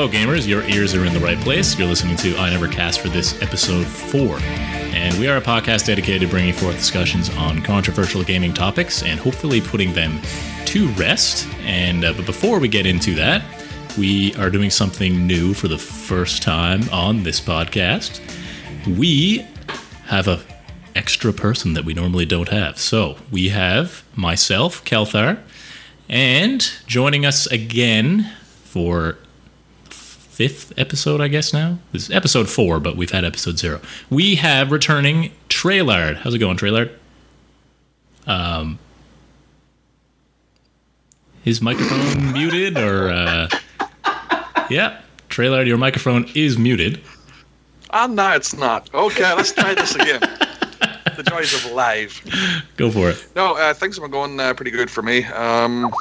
Hello, gamers. Your ears are in the right place. You're listening to I Never Cast for this episode four. And we are a podcast dedicated to bringing forth discussions on controversial gaming topics and hopefully putting them to rest. And uh, but before we get into that, we are doing something new for the first time on this podcast. We have a extra person that we normally don't have. So we have myself, Kelthar, and joining us again for fifth episode, I guess now. This is episode four, but we've had episode zero. We have returning Trailard. How's it going, Trailard? Um, his microphone muted, or uh, yeah, Trailard, your microphone is muted. Ah, no, it's not. Okay, let's try this again. the joys of live. Go for it. No, uh, things have been going uh, pretty good for me. Um,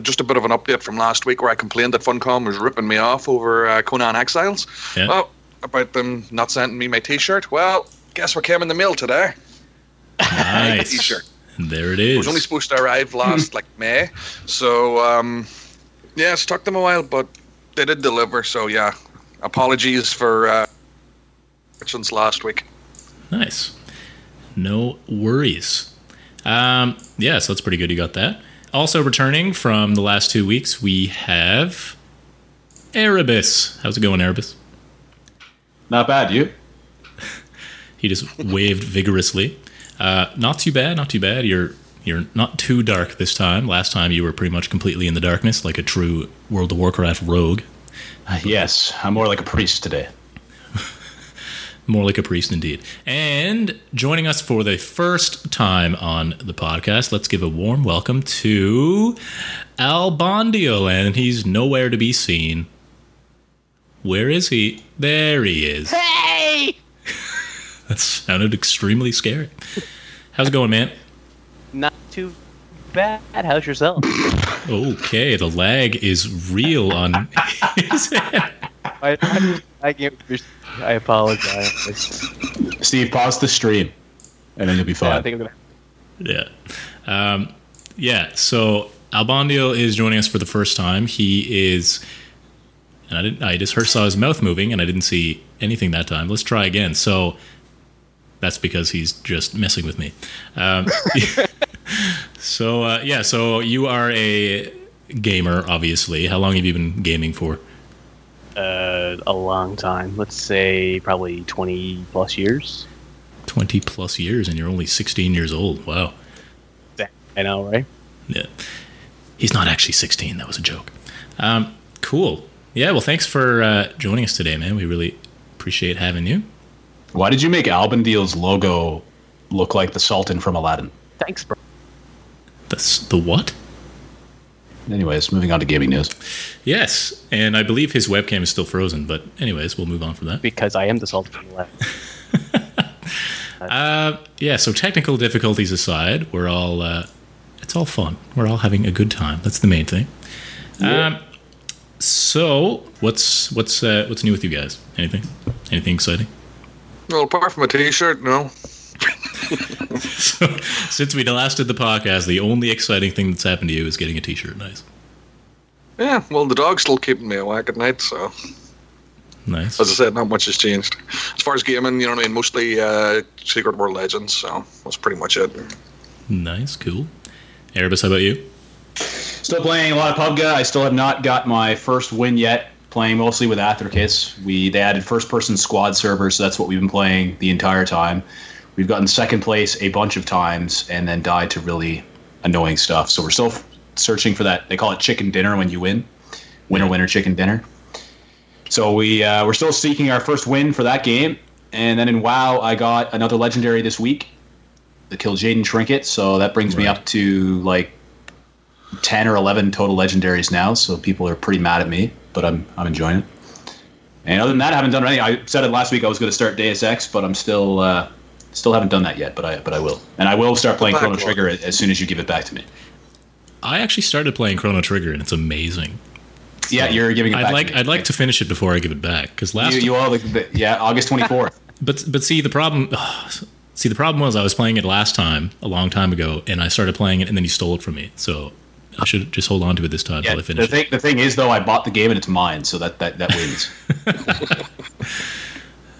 just a bit of an update from last week where I complained that Funcom was ripping me off over uh, Conan Exiles. Yeah. Well, about them not sending me my T-shirt. Well, guess what came in the mail today? Nice. T-shirt. There it It is. was only supposed to arrive last like May, so um, yeah, it's took them a while, but they did deliver. So yeah, apologies for uh, since last week. Nice. No worries. Um, yeah, so that's pretty good. You got that. Also returning from the last two weeks, we have Erebus. How's it going, Erebus? Not bad, you? He just waved vigorously. Uh, not too bad, not too bad. You're you're not too dark this time. Last time you were pretty much completely in the darkness, like a true World of Warcraft rogue. Yes, I'm more like a priest today. More like a priest indeed. And joining us for the first time on the podcast, let's give a warm welcome to Al Bondio, and he's nowhere to be seen. Where is he? There he is. Hey! That sounded extremely scary. How's it going, man? Not too bad. How's yourself? Okay, the lag is real on his end. I, I, I, can't- I apologize. Steve, pause the stream, and then you'll be Yeah, fine. I think I'm gonna. Yeah. Um, yeah, so Albondio is joining us for the first time. He is and I didn't I just heard saw his mouth moving and I didn't see anything that time. Let's try again. So that's because he's just messing with me. Um, so uh, yeah, so you are a gamer, obviously. How long have you been gaming for? Uh, a long time. Let's say probably 20 plus years. Twenty plus years, and you're only sixteen years old. Wow. I know, right? Yeah. He's not actually 16. That was a joke. Um, cool. Yeah, well, thanks for uh, joining us today, man. We really appreciate having you. Why did you make Albandil's logo look like the Sultan from Aladdin? Thanks, bro. That's the what? Anyways, moving on to gaming news. Yes, and I believe his webcam is still frozen, but anyways, we'll move on from that. Because I am the salt from the left. Uh, yeah, so technical difficulties aside, we're all, uh, it's all fun. We're all having a good time. That's the main thing. Um, so, what's what's uh, what's new with you guys? Anything? Anything exciting? Well, apart from a T-shirt, no. So, since we last did the podcast, the only exciting thing that's happened to you is getting a T-shirt. Nice, Yeah, well, the dog's still keeping me awake at night, so nice. as I said, not much has changed. As far as gaming, you know what I mean, mostly uh, Secret World Legends, so that's pretty much it. Nice, cool. Erebus, how about you? Still playing a lot of PUBG. I still have not got my first win yet. Playing mostly with Atherkis. We they added first person squad servers, so that's what we've been playing the entire time. We've gotten second place a bunch of times and then died to really annoying stuff. So we're still searching for that. They call it chicken dinner when you win, winner winner chicken dinner. So we uh, we're still seeking our first win for that game. And then in WoW, I got another legendary this week, the Kil'jaeden Trinket. So that brings me up to like 10 or 11 total legendaries now, so people are pretty mad at me, but I'm I'm enjoying it. And other than that, I haven't done anything. I said it last week I was going to start Deus Ex, but I'm still uh, still haven't done that yet. But I but I will, and I will start playing Chrono Trigger as as soon as you give it back to me. I actually started playing Chrono Trigger, and it's amazing. Yeah, you're giving it I'd back. like to me. I'd like to finish it before I give it back because last You, you all like the, yeah August 24th. But but see the problem. see the problem was I was playing it last time a long time ago, and I started playing it, and then you stole it from me. So I should just hold on to it this time Yeah, until I the finish. it. thing, the thing is, though, I bought the game and it's mine, so that that, that wins.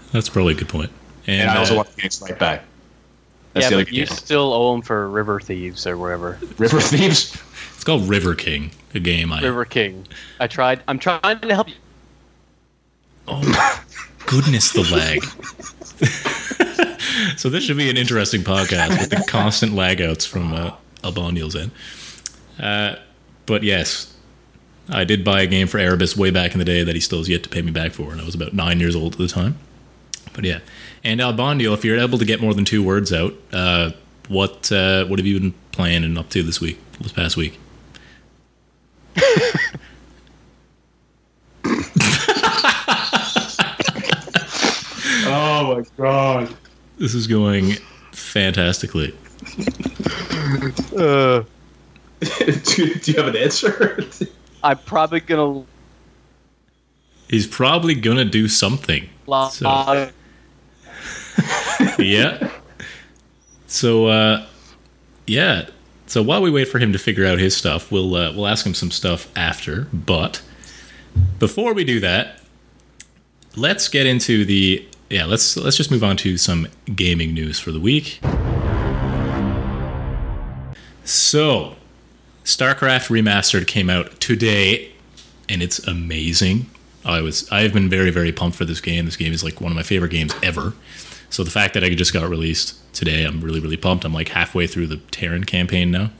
That's probably a good point. And, and I also uh, want the Phoenix right back. That's yeah, the other but you game. still owe him for River Thieves or whatever. River Thieves. it's called River King, a game I. River King. I tried. I'm trying to help you. Oh my goodness, the lag. so this should be an interesting podcast with the constant lag outs from uh, Albaniel's end. Uh, but yes, I did buy a game for Erebus way back in the day that he still has yet to pay me back for, and I was about nine years old at the time. But yeah, and Albanio, if you're able to get more than two words out, uh, what uh, what have you been playing and up to this week, this past week? Oh my god. This is going fantastically. Uh, do, do you have an answer? I'm probably gonna He's probably gonna do something. log. So- yeah. So uh yeah. So while we wait for him to figure out his stuff, we'll uh, we'll ask him some stuff after. But before we do that, let's get into the yeah. Let's let's just move on to some gaming news for the week. So, StarCraft Remastered came out today, and it's amazing. I was I've been very very pumped for this game. This game is like one of my favorite games ever. So the fact that I just got released today, I'm really really pumped. I'm like halfway through the Terran campaign now.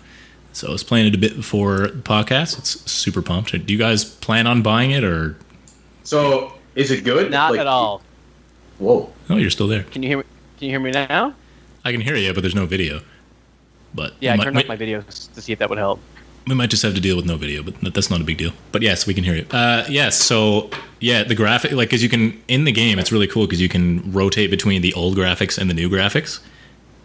So I was playing it a bit before the podcast. It's super pumped. Do you guys plan on buying it or? so, is it good? Not Like- at all. Whoa. Oh, you're still there. Can you hear me? Can you hear me now? I can hear you, but there's no video. But Yeah, I we might, turned we, up my videos to see if that would help. We might just have to deal with no video, but that's not a big deal. But yes, we can hear you. Uh, yes, so yeah, the graphic, like, because you can in the game, it's really cool because you can rotate between the old graphics and the new graphics,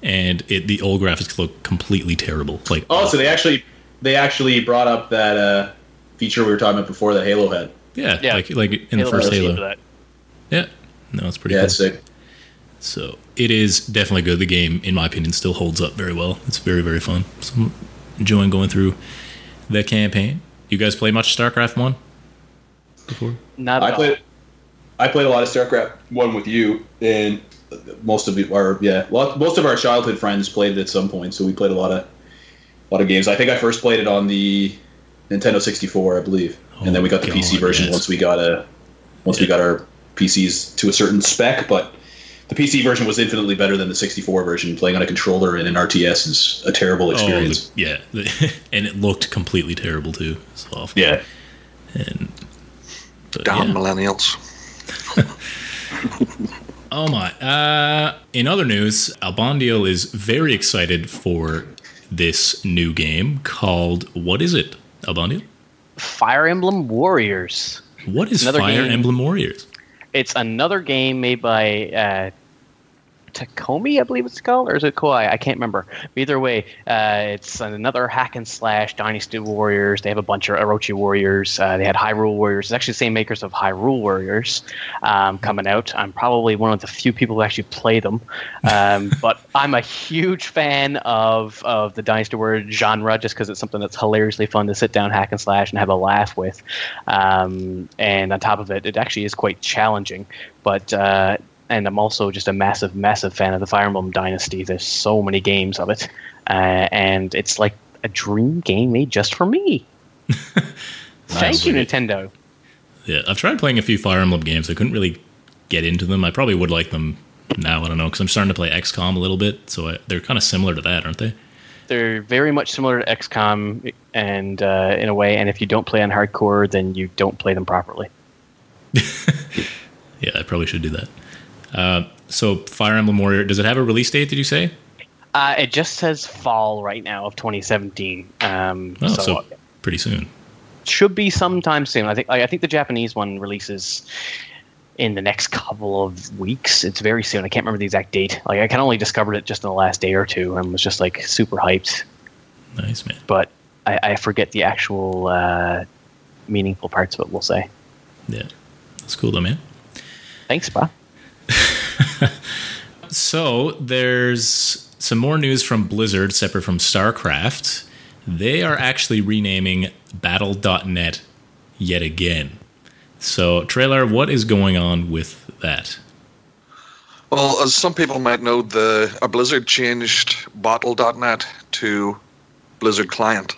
and it the old graphics look completely terrible. Like, Oh, so they actually they actually brought up that uh, feature we were talking about before that Halo had. yeah, Yeah. like like in the first Halo. that. Yeah, no, it's pretty Yeah, cool. it's sick. So it is definitely good. The game, in my opinion, still holds up very well. It's very, very fun. So I'm enjoying going through the campaign. You guys play much StarCraft One before? Not I at played I played a lot of StarCraft one with you, and most of our yeah, lot, most of our childhood friends played it at some point. So we played a lot of a lot of games. I think I first played it on the Nintendo 64, I believe, and then we got the Oh, PC version yes. once we got a once we got our PCs to a certain spec. But the PC version was infinitely better than the 64 version. Playing on a controller and an RTS is a terrible experience. Oh, the, yeah, the, and it looked completely terrible too. It's awful. yeah. And damn yeah. millennials. Oh my! Uh, in other news, Albondio is very excited for this new game called what is it? Albondio? Fire Emblem Warriors. What is Another Fire game. Emblem Warriors? It's another game made by uh, Takomi, I believe it's called, or is it Koei? I can't remember. But either way, uh, it's another hack and slash Dynasty Warriors. They have a bunch of Orochi Warriors. Uh, they had Hyrule Warriors. It's actually the same makers of Hyrule Warriors um, coming out. I'm probably one of the few people who actually play them, um, but I'm a huge fan of of the Dynasty Warrior genre just because it's something that's hilariously fun to sit down, hack and slash, and have a laugh with. Um, and on top of it, it actually is quite challenging. But uh, and I'm also just a massive, massive fan of the Fire Emblem Dynasty. There's so many games of it, uh, and it's like a dream game made just for me. Thank you, Nintendo. Yeah, I've tried playing a few Fire Emblem games. I couldn't really get into them. I probably would like them now. I don't know because I'm starting to play XCOM a little bit. So I, they're kind of similar to that, aren't they? They're very much similar to XCOM, and uh, in a way. And if you don't play on hardcore, then you don't play them properly. Yeah, I probably should do that. Uh, so Fire Emblem Warrior, does it have a release date? Did you say? Uh, it just says fall right now of 2017. Um, Oh, so, so pretty soon. should be sometime soon. I think. I think the Japanese one releases in the next couple of weeks. It's very soon. I can't remember the exact date. Like I can only discovered it just in the last day or two, and was just like super hyped. Nice man. But I, I forget the actual uh, meaningful parts of it. We'll say. Yeah, that's cool though, man. Thanks, Bob. So there's some more news from Blizzard, separate from StarCraft. they are actually renaming Battle.net yet again. So, trailer, what is going on with that? Well, as some people might know, the a Blizzard changed Battle.net to Blizzard Client,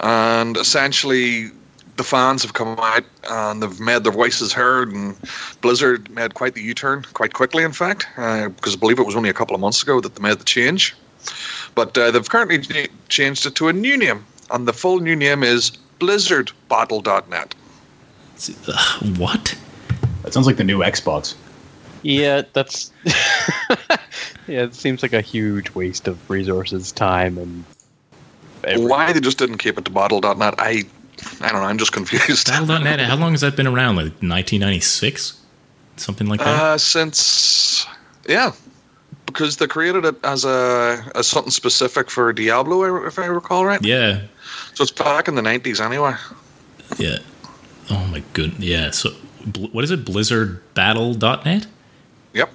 and essentially the fans have come out and they've made their voices heard, and Blizzard made quite the U-turn quite quickly. In fact, uh, because I believe it was only a couple of months ago that they made the change, but uh, they've currently changed it to a new name, and the full new name is Blizzard Battle.net. What? That sounds like the new Xbox. Yeah, that's. yeah, it seems like a huge waste of resources, time, and. everything. Why they just didn't keep it to Battle.net, I, I don't know. I'm just confused. Battle.net, how long has that been around? Like 1996? Something like that? Uh, since yeah, because they created it as a as something specific for Diablo, if I recall right. yeah. So it's back in the nineties anyway. Yeah. Oh my goodness. Yeah. So, what is it? BlizzardBattle.net? Yep,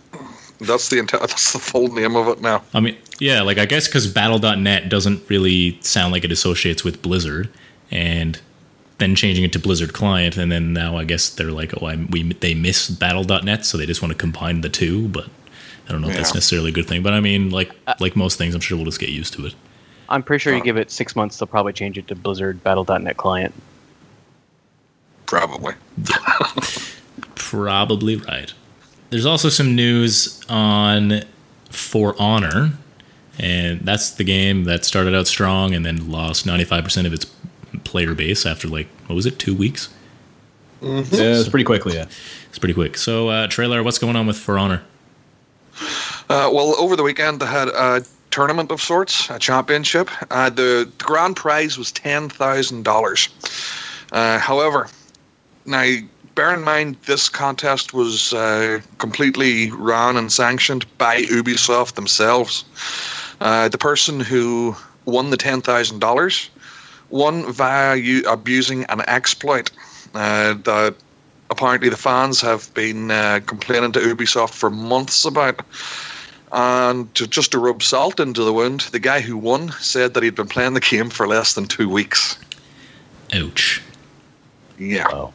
that's the enti- that's the full name of it now. I mean, yeah, like I guess because Battle.net doesn't really sound like it associates with Blizzard, and then changing it to Blizzard Client, and then now I guess they're like, oh, I, we they miss Battle.net, so they just want to combine the two. But I don't know if that's necessarily a good thing. But I mean, like uh, like most things, I'm sure we'll just get used to it. I'm pretty sure you uh, give it six months, they'll probably change it to Blizzard Battle.net client. Probably. Probably right. There's also some news on For Honor, and that's the game that started out strong and then lost 95% of its player base after like what was it, two weeks? Yeah, it's pretty quickly. Yeah. It's pretty quick. So, uh, trailer, what's going on with For Honor? Uh, well, over the weekend they had a tournament of sorts, a championship. Uh, the, the grand prize was ten thousand dollars. Uh, however, now bear in mind this contest was uh, completely run and sanctioned by Ubisoft themselves. Uh, the person who won the ten thousand dollars won via u- abusing an exploit uh, that apparently the fans have been uh, complaining to Ubisoft for months about. And to, just to rub salt into the wound, the guy who won said that he'd been playing the game for less than two weeks. Ouch. Yeah. Wow.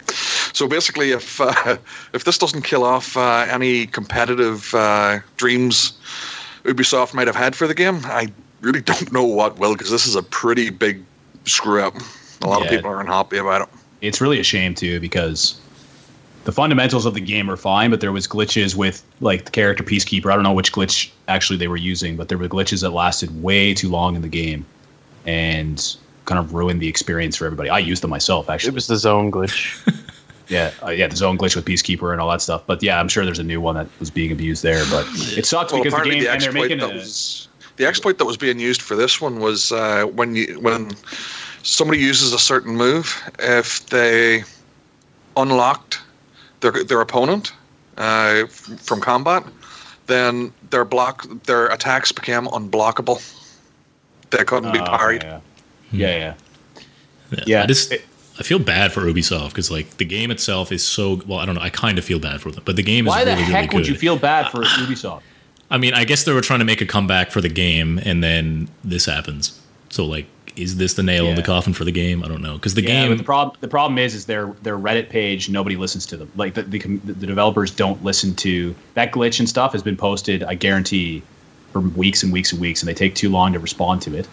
So basically, if uh, if this doesn't kill off uh, any competitive uh, dreams Ubisoft might have had for the game, I really don't know what will, because this is a pretty big screw up. A lot of people are unhappy about it. It's really a shame too because the fundamentals of the game are fine, but there was glitches with like the character Peacekeeper. I don't know which glitch actually they were using, but there were glitches that lasted way too long in the game and kind of ruined the experience for everybody. I used them myself actually. It was the zone glitch. Yeah, uh, yeah, the zone glitch with Peacekeeper and all that stuff. But yeah, I'm sure there's a new one that was being abused there. But it sucks Well, because the game the and they're making that a, was the exploit that was being used for this one was uh, when you when somebody uses a certain move, if they unlocked their their opponent uh, from combat, then their block their attacks became unblockable. They couldn't be Oh, parried. Yeah, yeah, yeah. Yeah. Yeah, I just it- I feel bad for Ubisoft because like the game itself is so well. I don't know. I kind of feel bad for them, but the game is Why the really, really heck good. would you feel bad for Ubisoft? I mean, I guess they were trying to make a comeback for the game, and then this happens. So, like, is this the nail in the coffin for the game? I don't know because the Yeah, but game. the problem the problem is is their their Reddit page nobody listens to them. Like the, the the developers don't listen to that glitch and stuff has been posted. I guarantee for weeks and weeks and weeks, and they take too long to respond to it,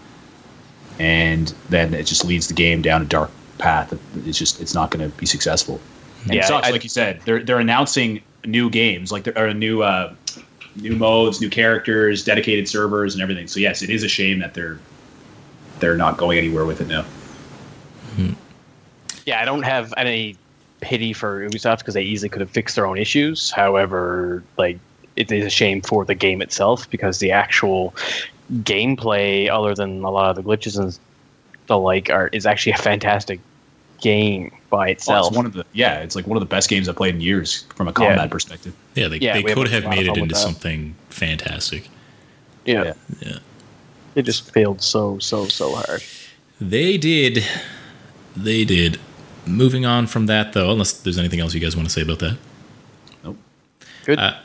and then it just leads the game down a dark path. It's just it's not going to be successful. And Yeah, it sucks, I- like you said. They're they're announcing new games, like there are a new uh, new modes, new characters, dedicated servers, and everything. So yes, it is a shame that they're they're not going anywhere with it now. Hmm. yeah, I don't have any pity for Ubisoft because they easily could have fixed their own issues. However, like it is a shame for the game itself because the actual gameplay, other than a lot of the glitches and the like, are is actually a fantastic game by Well, itself. it's one of the yeah, it's like one of the best games I've played in years from a combat perspective. Yeah, they, Yeah, they we have could have made it into something fantastic. yeah. Yeah. Yeah. it just failed so so so hard. They did. They did. Moving on from that, though, unless there's anything else you guys want to say about that. Nope. Good. Uh,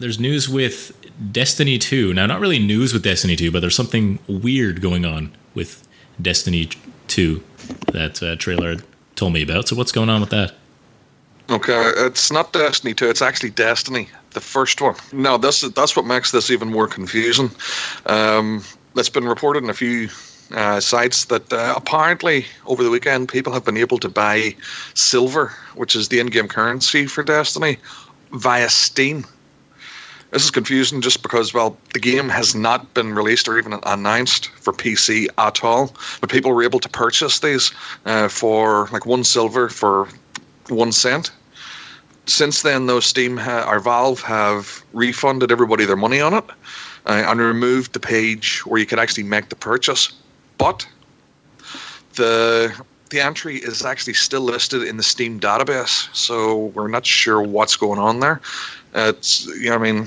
there's news with Destiny 2. Now, not really news with Destiny 2, but there's something weird going on with Destiny 2 that uh, trailer told me about. So what's going on with that? Okay, it's not Destiny 2, it's actually Destiny, the first one. No, this, that's what makes this even more confusing. Um, it's been reported in a few uh, sites that uh, apparently over the weekend people have been able to buy silver, which is the in game currency for Destiny, via Steam. This is confusing just because, well, the game has not been released or even announced for PC at all. But people were able to purchase these uh, for like one silver for one cent. Since then, though, Steam ha- or Valve have refunded everybody their money on it uh, and removed the page where you could actually make the purchase. But the the entry is actually still listed in the Steam database, so we're not sure what's going on there. It's you know, I mean,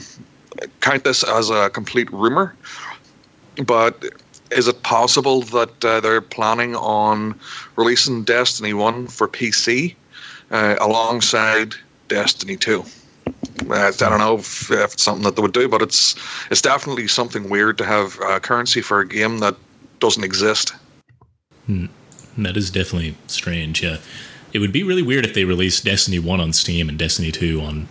count this as a complete rumor, but is it possible that uh, they're planning on releasing Destiny One for PC uh, alongside Destiny Two? Uh, I don't know if, if, it's something that they would do, but it's it's definitely something weird to have uh, currency for a game that doesn't exist. Hmm. That is definitely strange. Yeah, it would be really weird if they released Destiny One on Steam and Destiny Two on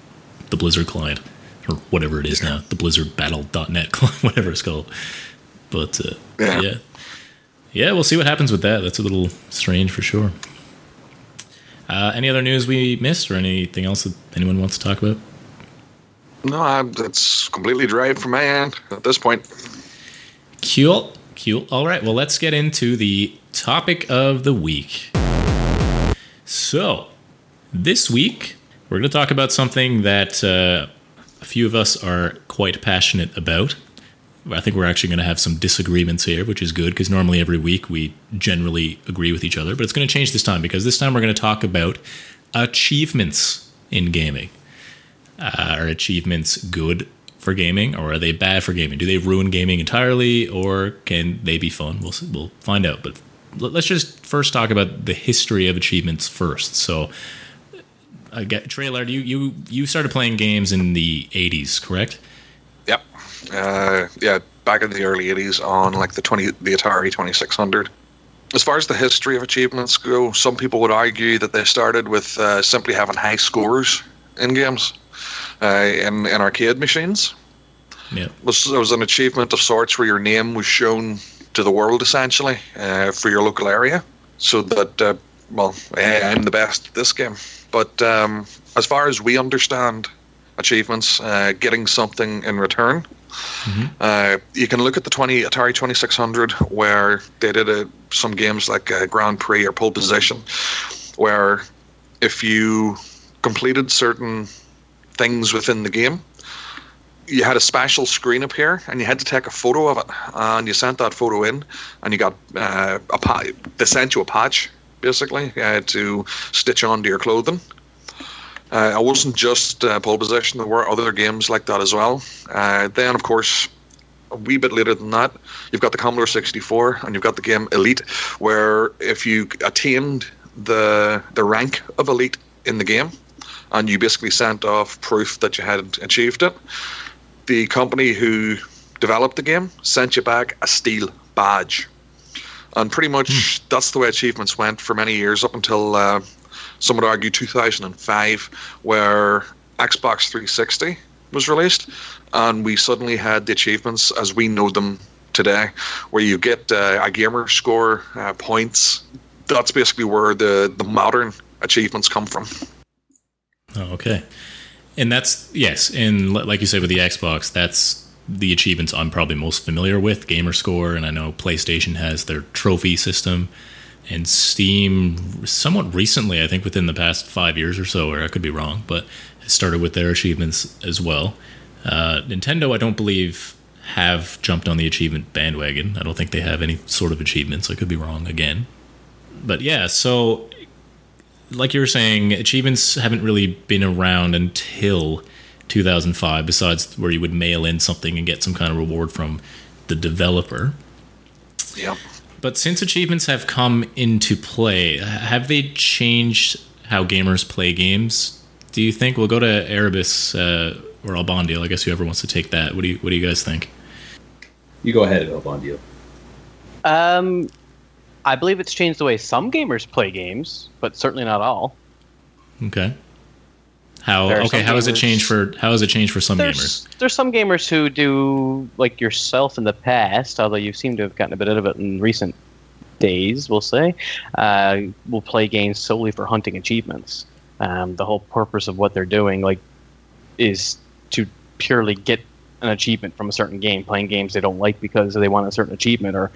the Blizzard client or whatever it is now, the Blizzard Battle.net client, whatever it's called. But uh, yeah. yeah, yeah, we'll see what happens with that. That's a little strange for sure. Uh, any other news we missed, or anything else that anyone wants to talk about? No, I'm, completely dry from my end at this point. Cool, cool. All right, well, let's get into the topic of the week. So, this week we're going to talk about something that uh, a few of us are quite passionate about. I think we're actually going to have some disagreements here, which is good because normally every week we generally agree with each other. But it's going to change this time because this time we're going to talk about achievements in gaming. Uh, are achievements good for gaming or are they bad for gaming? Do they ruin gaming entirely or can they be fun? We'll, we'll find out. But let's just first talk about the history of achievements first. So, I get trailer. You you you started playing games in the '80s, correct? Yep. Uh, yeah, back in the early '80s on like the twenty the Atari 2600. As far as the history of achievements go, some people would argue that they started with uh, simply having high scores in games, uh, in in arcade machines. Yeah, it was, it was an achievement of sorts where your name was shown to the world essentially uh, for your local area, so that uh, well, I'm the best at this game. But um, as far as we understand achievements, uh, getting something in return, mm-hmm. uh, you can look at the 20 Atari 2600 where they did a, some games like uh, Grand Prix or Pole Position, where if you completed certain things within the game, you had a special screen appear and you had to take a photo of it and you sent that photo in and you got uh, a pa- they sent you a patch basically uh, to stitch onto your clothing. Uh, I wasn't just uh, pole position. There were other games like that as well. Uh, then, of course, a wee bit later than that, you've got the Commodore 64 and you've got the game Elite, where if you attained the the rank of Elite in the game, and you basically sent off proof that you had achieved it, the company who developed the game sent you back a steel badge and pretty much mm. that's the way achievements went for many years up until uh, some would argue 2005, where Xbox 360 was released, and we suddenly had the achievements as we know them today, where you get uh, a gamer score uh, points. That's basically where the the modern achievements come from. Oh, okay, and that's yes, and like you said with the Xbox, that's the achievements I'm probably most familiar with, Gamerscore, and I know PlayStation has their trophy system, and Steam somewhat recently, I think within the past five years or so, or I could be wrong, but started with their achievements as well. Uh, Nintendo, I don't believe, have jumped on the achievement bandwagon. I don't think they have any sort of achievements. I could be wrong again. But yeah, so like you were saying, achievements haven't really been around until 2005, besides where you would mail in something and get some kind of reward from the developer. Yeah. But since achievements have come into play, have they changed how gamers play games? Do you think we'll go to Erebus uh, or Albondiel? I guess whoever wants to take that. What do you What do you guys think? You go ahead, Albondiel. Um, I believe it's changed the way some gamers play games, but certainly not all. Okay. How okay? How has it changed for how has it changed for some There's gamers? there's some gamers who do like yourself in the past, although you seem to have gotten a bit out of it in recent days. We'll say, uh, will play games solely for hunting achievements. Um, the whole purpose of what they're doing, like, is to purely get an achievement from a certain game. Playing games they don't like because they want a certain achievement, or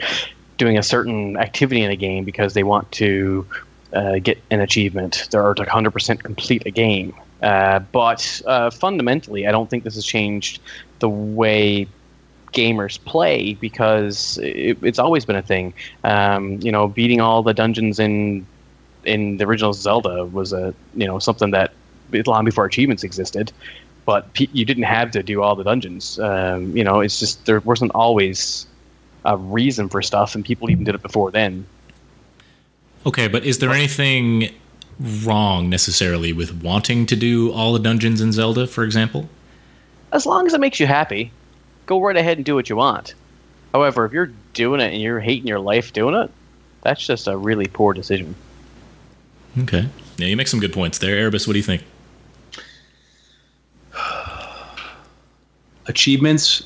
doing a certain activity in a game because they want to uh, get an achievement or to 100% complete a game. Uh, but uh, fundamentally, I don't think this has changed the way gamers play because it, it's always been a thing. Um, you know, beating all the dungeons in in the original Zelda was a you know something that long before achievements existed. But you didn't have to do all the dungeons. Um, you know, it's just there wasn't always a reason for stuff, and people even did it before then. Okay, but is there anything wrong necessarily with wanting to do all the dungeons in Zelda, for example? as long as it makes you happy, go right ahead and do what you want. However, if you're doing it and you're hating your life doing it, that's just a really poor decision. Okay. Yeah, you make some good points there, Erebus. What do you think? Achievements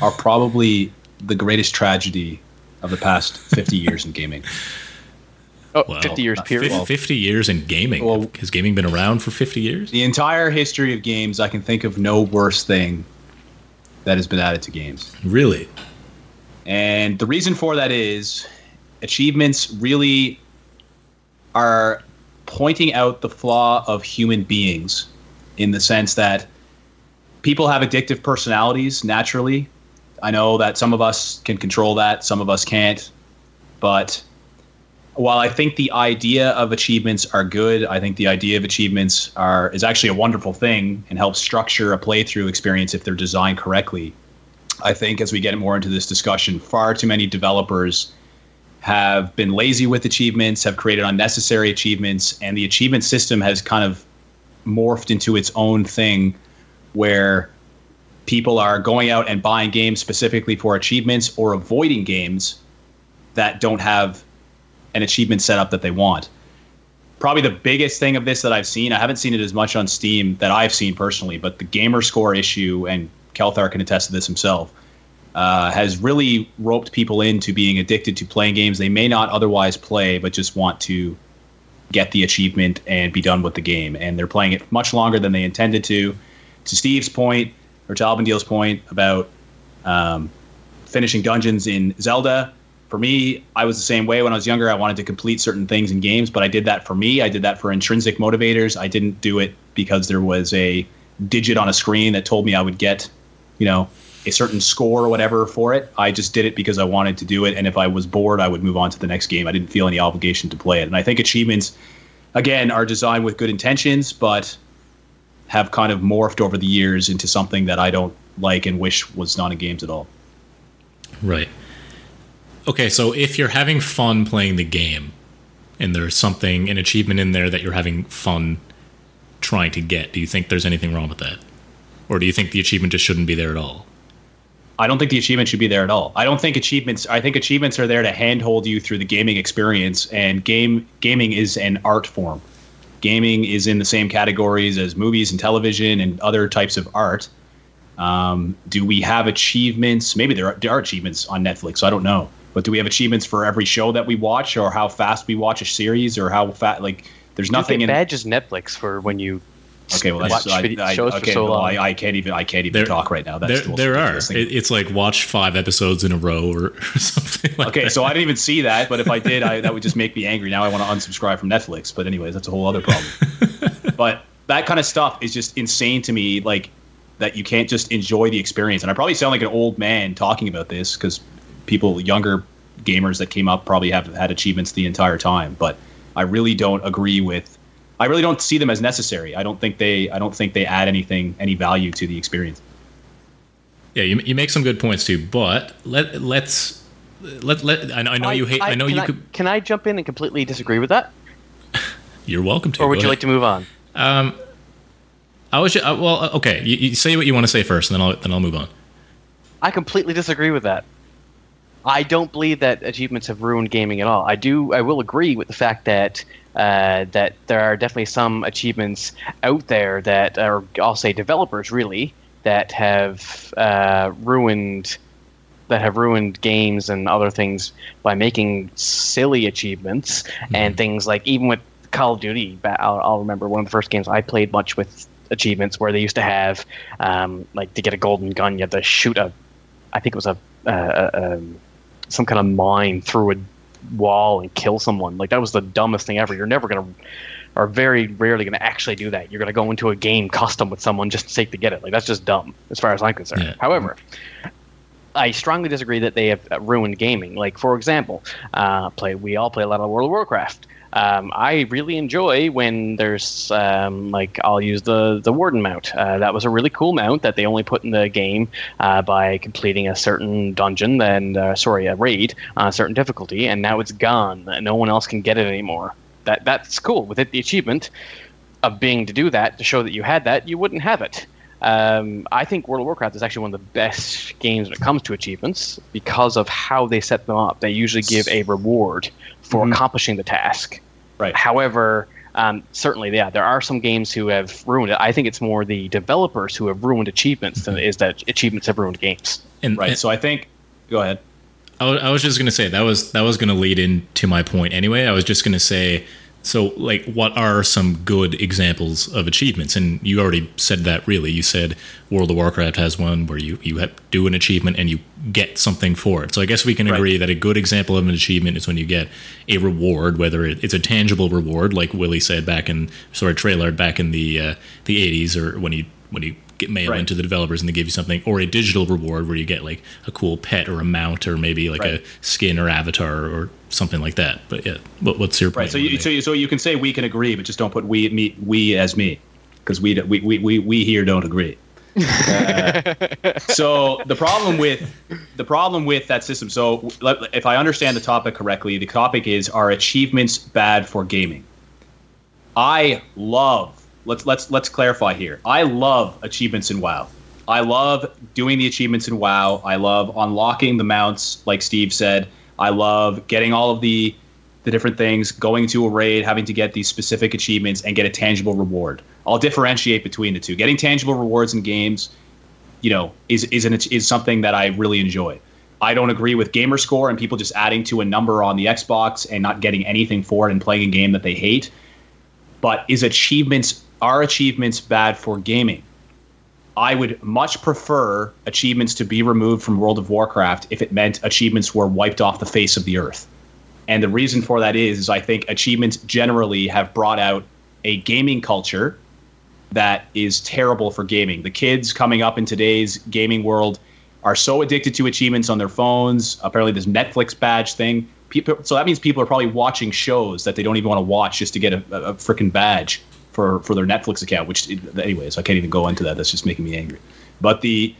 are probably the greatest tragedy of the past 50 years in gaming. Oh, Wow. 50 years Uh, period. Fif- Fifty years in gaming. Well- Has gaming been around for fifty years? The entire history of games, I can think of no worse thing that has been added to games. Really? And the reason for that is achievements really are pointing out the flaw of human beings in the sense that people have addictive personalities naturally. I know that some of us can control that, some of us can't. But while I think the idea of achievements are good, I think the idea of achievements are is actually a wonderful thing and helps structure a playthrough experience if they're designed correctly. I think as we get more into this discussion, far too many developers have been lazy with achievements, have created unnecessary achievements, and the achievement system has kind of morphed into its own thing where people are going out and buying games specifically for achievements or avoiding games that don't have an achievement setup that they want. Probably the biggest thing of this that I've seen, I haven't seen it as much on Steam that I've seen personally, but the gamer score issue, and Kelthar can attest to this himself, uh, has really roped people into being addicted to playing games they may not otherwise play, but just want to get the achievement and be done with the game. And they're playing it much longer than they intended to. To Steve's point, or to Albandale's point about um, finishing dungeons in Zelda, for me, I was the same way when I was younger. I wanted to complete certain things in games, but I did that for me. I did that for intrinsic motivators. I didn't do it because there was a digit on a screen that told me I would get, you know, a certain score or whatever for it. I just did it because I wanted to do it, and if I was bored, I would move on to the next game. I didn't feel any obligation to play it. And I think achievements, again, are designed with good intentions, but have kind of morphed over the years into something that I don't like and wish was not in games at all. Right. Okay, so if you're having fun playing the game and there's something, an achievement in there that you're having fun trying to get, do you think there's anything wrong with that? Or do you think the achievement just shouldn't be there at all? I don't think the achievement should be there at all. I don't think achievements. I think achievements are there to handhold you through the gaming experience, and game gaming is an art form. Gaming is in the same categories as movies and television and other types of art. Um, do we have achievements? Maybe there are, there are achievements on Netflix. I don't know, but do we have achievements for every show that we watch, or how fast we watch a series, or how fast? Like, there's You nothing get in. badges Netflix for when you Okay, well, watch that's I, I, shows okay, for so well, long. I, I can't even. I can't even There- talk right now. That's there there are. It, it's like watch five episodes in a row or, or something like Okay, that. so I didn't even see that, but if I did, I, that would just make me angry. Now I want to unsubscribe from Netflix. But anyways, that's a whole other problem. but that kind of stuff is just insane to me. Like that you can't just enjoy the experience. And I probably sound like an old man talking about this because people, younger gamers that came up, probably have had achievements the entire time. But I really don't agree with. I really don't see them as necessary. I don't think they. I don't think they add anything, any value to the experience. Yeah, you, you make some good points too, but let let's let let I know, I know you hate I, know you I, could Can I jump in and completely disagree with that, you're welcome to. or would you ahead. like to move on? Um, I was ju- uh, well, uh, okay. You, you say what you want to say first, and then I'll then I'll move on. I completely disagree with that. I don't believe that achievements have ruined gaming at all. I do. I will agree with the fact that uh, that there are definitely some achievements out there that are, I'll say, developers really that have uh, ruined that have ruined games and other things by making silly achievements mm-hmm. and things like even with Call of Duty. I'll, I'll, remember one of the first games I played much with achievements where they used to have um, like to get a golden gun, you had to shoot a, I think it was a, uh, um, some kind of mine through a wall and kill someone. Like that was the dumbest thing ever. You're never gonna, or very rarely gonna actually do that. You're gonna go into a game custom with someone just to sake to get it. Like that's just dumb, as far as I'm concerned. Yeah. However. I strongly disagree that they have ruined gaming. Like, for example, uh, play we all play a lot of World of Warcraft. Um, I really enjoy when there's um, like I'll use the the warden mount. Uh, that was a really cool mount that they only put in the game uh, by completing a certain dungeon and uh, sorry a raid on a certain difficulty, and now it's gone. No one else can get it anymore. That that's cool. With it, the achievement of being to do that to show that you had that, you wouldn't have it. Um, I think World of Warcraft is actually one of the best games when it comes to achievements because of how they set them up. They usually give a reward for mm-hmm. accomplishing the task. Right. However, um, certainly, yeah, there are some games who have ruined it. I think it's more the developers who have ruined achievements than it is that achievements have ruined games. And, right. And, so I think, go ahead. I, I was just going to say that was that was going to lead into my point anyway. I was just going to say so, like, what are some good examples of achievements? And you already said that. Really, you said World of Warcraft has one where you you do an achievement and you get something for it. So I guess we can agree right. that a good example of an achievement is when you get a reward, whether it's a tangible reward, like Willie said back in sorry trailer back in the uh, the 80s, or when he, when you get mail right. into the developers and they give you something, or a digital reward where you get like a cool pet or a mount or maybe like right. a skin or avatar or something like that. But yeah, what, what's your point? Right. So you, so you, so you can say we can agree, but just don't put we me we as me because we, we we we we here don't agree. Uh, so the problem with the problem with that system. So if I understand the topic correctly, the topic is are achievements bad for gaming? I love let's let's let's clarify here. I love achievements in WoW. I love doing the achievements in WoW. I love unlocking the mounts, like Steve said. I love getting all of the the different things, going to a raid, having to get these specific achievements and get a tangible reward. I'll differentiate between the two. Getting tangible rewards in games, you know, is is an, is something that I really enjoy. I don't agree with gamer score and people just adding to a number on the Xbox and not getting anything for it and playing a game that they hate. But is achievements are achievements bad for gaming? I would much prefer achievements to be removed from World of Warcraft if it meant achievements were wiped off the face of the earth. And the reason for that is, is I think achievements generally have brought out a gaming culture that is terrible for gaming. The kids coming up in today's gaming world are so addicted to achievements on their phones. Apparently, this Netflix badge thing. People, so that means people are probably watching shows that they don't even want to watch just to get a, a, a freaking badge for for their Netflix account. Which, anyways, I can't even go into that. That's just making me angry. But the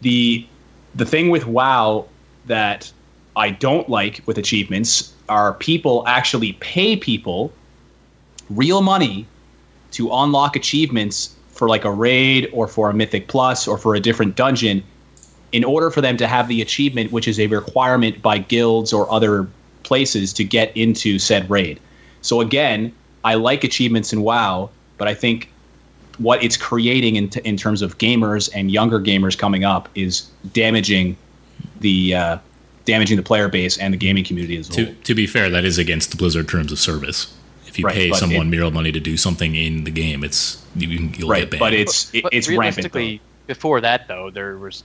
the the thing with WoW that I don't like with achievements are people actually pay people real money to unlock achievements for like a raid or for a mythic plus or for a different dungeon in order for them to have the achievement which is a requirement by guilds or other places to get into said raid. So again, I like achievements in WoW, but I think what it's creating in, t- in terms of gamers and younger gamers coming up is damaging the uh, damaging the player base and the gaming community as well. To, to be fair, that is against the Blizzard terms of service. If you right, pay someone real money to do something in the game, it's you, will right, get banned. But it's it, but it's realistically rampant, before that though, there was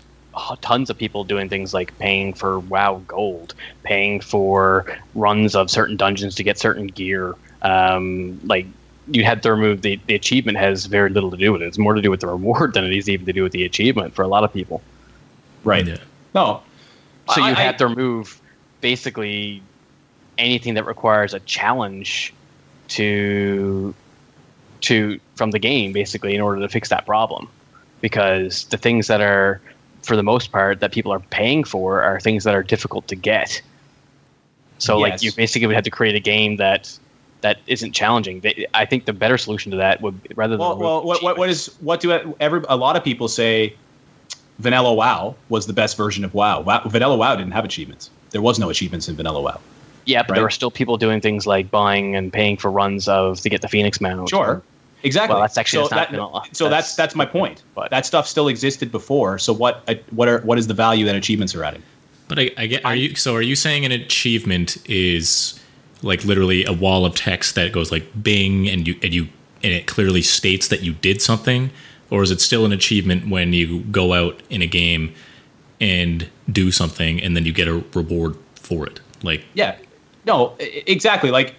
tons of people doing things like paying for WoW Gold, paying for runs of certain dungeons to get certain gear um, like you had to remove the, the achievement has very little to do with it. It's more to do with the reward than it is even to do with the achievement for a lot of people. Right. Yeah. No. So you had to remove basically anything that requires a challenge to to from the game basically in order to fix that problem because the things that are for the most part that people are paying for are things that are difficult to get so yes. like you basically would have to create a game that that isn't challenging. I think the better solution to that would rather well, than well, what, what, what is what do every a lot of people say Vanilla WoW was the best version of WoW. WoW. Vanilla WoW didn't have achievements. there was no achievements in vanilla WoW. Yeah, but Right. there were still people doing things like buying and paying for runs of to get the Phoenix mount. Sure. Exactly. Well, that's actually so, that's not that- vanilla. so that's that's my point. But That stuff still existed before. So what uh, what are what is the value that achievements are adding? But I, I get. Are you so? Are you saying an achievement is like literally a wall of text that goes like Bing, and you and you and it clearly states that you did something, or is it still an achievement when you go out in a game and do something, and then you get a reward for it? Like, Yeah. No, exactly. Like,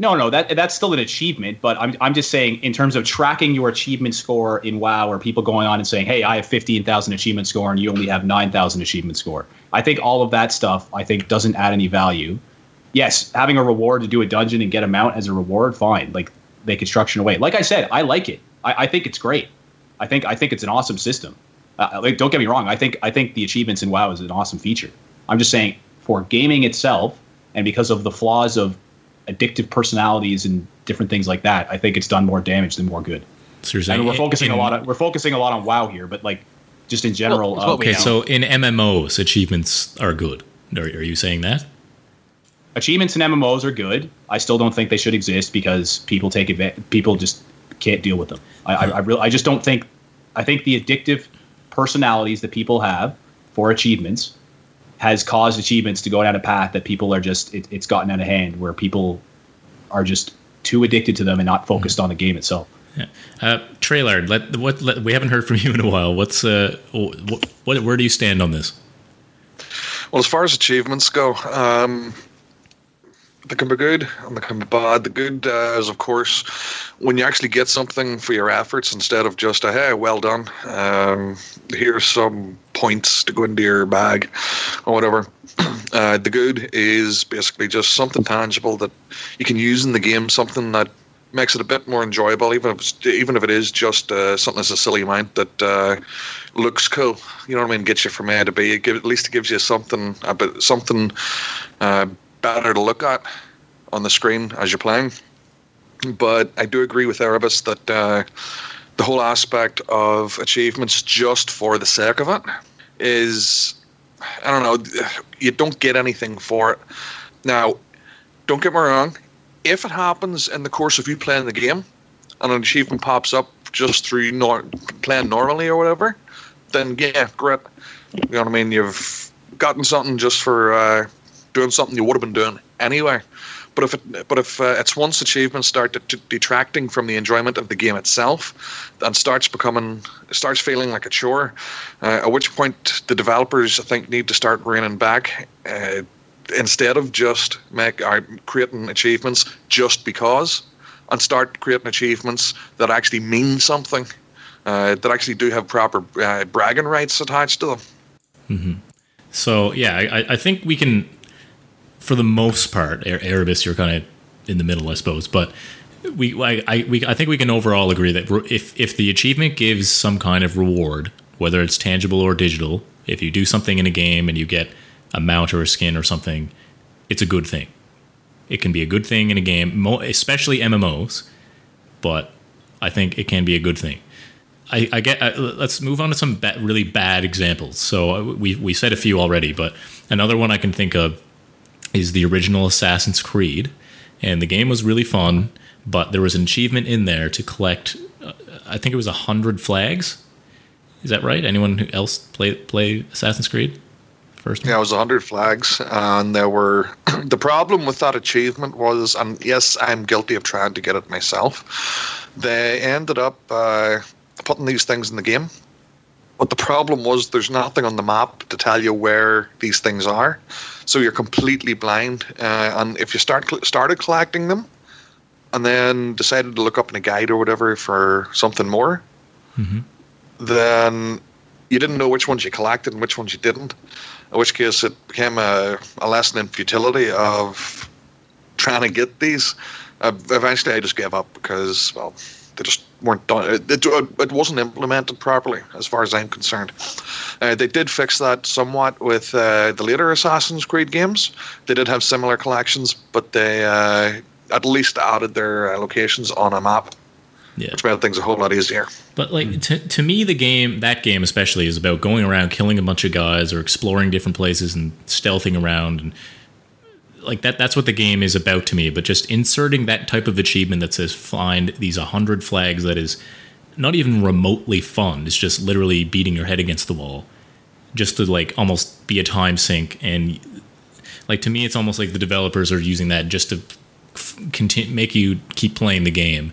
no, no, that that's still an achievement. But I'm I'm just saying in terms of tracking your achievement score in WoW, or people going on and saying, "Hey, I have fifteen thousand achievement score, and you only have nine thousand achievement score." I think all of that stuff, I think, doesn't add any value. Yes, having a reward to do a dungeon and get a mount as a reward, fine. Like they could structure in. Like I said, I like it. I, I think it's great. I think I think it's an awesome system. Uh, like, don't get me wrong. I think I think the achievements in WoW is an awesome feature. I'm just saying for gaming itself, and because of the flaws of addictive personalities and different things like that, I think it's done more damage than more good. so you're I mean, we're focusing in- a lot on we're focusing a lot on WoW here, but like just in general. Well, uh, Okay, so in MMOs, achievements are good. Are, are you saying that? Achievements in MMOs are good. I still don't think they should exist because people take advantage. People just can't deal with them. I, I, I really, I just don't think. I think the addictive personalities that people have for achievements has caused achievements to go down a path that people are just. It, it's gotten out of hand where people are just too addicted to them and not focused on the game itself. Yeah. Uh, Trailard, let what let, we haven't heard from you in a while. What's uh, what, what where do you stand on this? Well, as far as achievements go, um, they can be good and they can be bad. The good uh, is, of course, when you actually get something for your efforts instead of just a hey, well done. Um, here's some points to go into your bag or whatever. Uh, the good is basically just something tangible that you can use in the game, something that makes it a bit more enjoyable, even if even if it is just uh, something as a silly amount that uh, looks cool. You know what I mean? Gets you from A to B. It give, at least it gives you something a bit something uh, better to look at on the screen as you're playing. But I do agree with Erebus that uh, the whole aspect of achievements just for the sake of it is, I don't know, you don't get anything for it. Now, don't get me wrong, if it happens in the course of you playing the game and an achievement pops up just through nor- playing normally or whatever, then yeah, great. You know what I mean? You've gotten something just for uh, doing something you would have been doing anyway. But if it, but if uh, it's once achievements start to, to detracting from the enjoyment of the game itself, and starts becoming starts feeling like a chore, uh, at which point the developers I think need to start reining back. Uh, instead of just make uh, creating achievements just because, and start creating achievements that actually mean something, uh, that actually do have proper uh, bragging rights attached to them. So yeah, I, I think we can, for the most part, Erebus, you're kind of in the middle, I suppose. But we, I, I, we, I think we can overall agree that if if the achievement gives some kind of reward, whether it's tangible or digital, if you do something in a game and you get a mount or a skin or something, it's a good thing. It can be a good thing in a game, especially MMOs. But I think it can be a good thing. I, I get. Uh, let's move on to some ba- really bad examples. So uh, we we said a few already, but another one I can think of is the original Assassin's Creed, and the game was really fun. But there was an achievement in there to collect. Uh, I think it was a hundred flags. Is that right? Anyone else play play Assassin's Creed? First? Yeah, it was 100 flags, and there were. the problem with that achievement was, and yes, I'm guilty of trying to get it myself, they ended up uh, putting these things in the game. But the problem was, there's nothing on the map to tell you where these things are, so you're completely blind. Uh, and if you start started collecting them, and then decided to look up in a guide or whatever for something more, then you didn't know which ones you collected and which ones you didn't. In which case, it became a, a lesson in futility of trying to get these. Uh, eventually, I just gave up because, well, they just weren't done. It, it, it wasn't implemented properly, as far as I'm concerned. Uh, they did fix that somewhat with uh, the later Assassin's Creed games. They did have similar collections, but they uh, at least added their uh, locations on a map. Yeah. which made things a whole lot easier. But like to, to me, the game that game especially is about going around killing a bunch of guys or exploring different places and stealthing around and like that. That's what the game is about to me. But just inserting that type of achievement that says find these hundred flags that is not even remotely fun. It's just literally beating your head against the wall, just to like almost be a time sink and like to me, it's almost like the developers are using that just to continue make you keep playing the game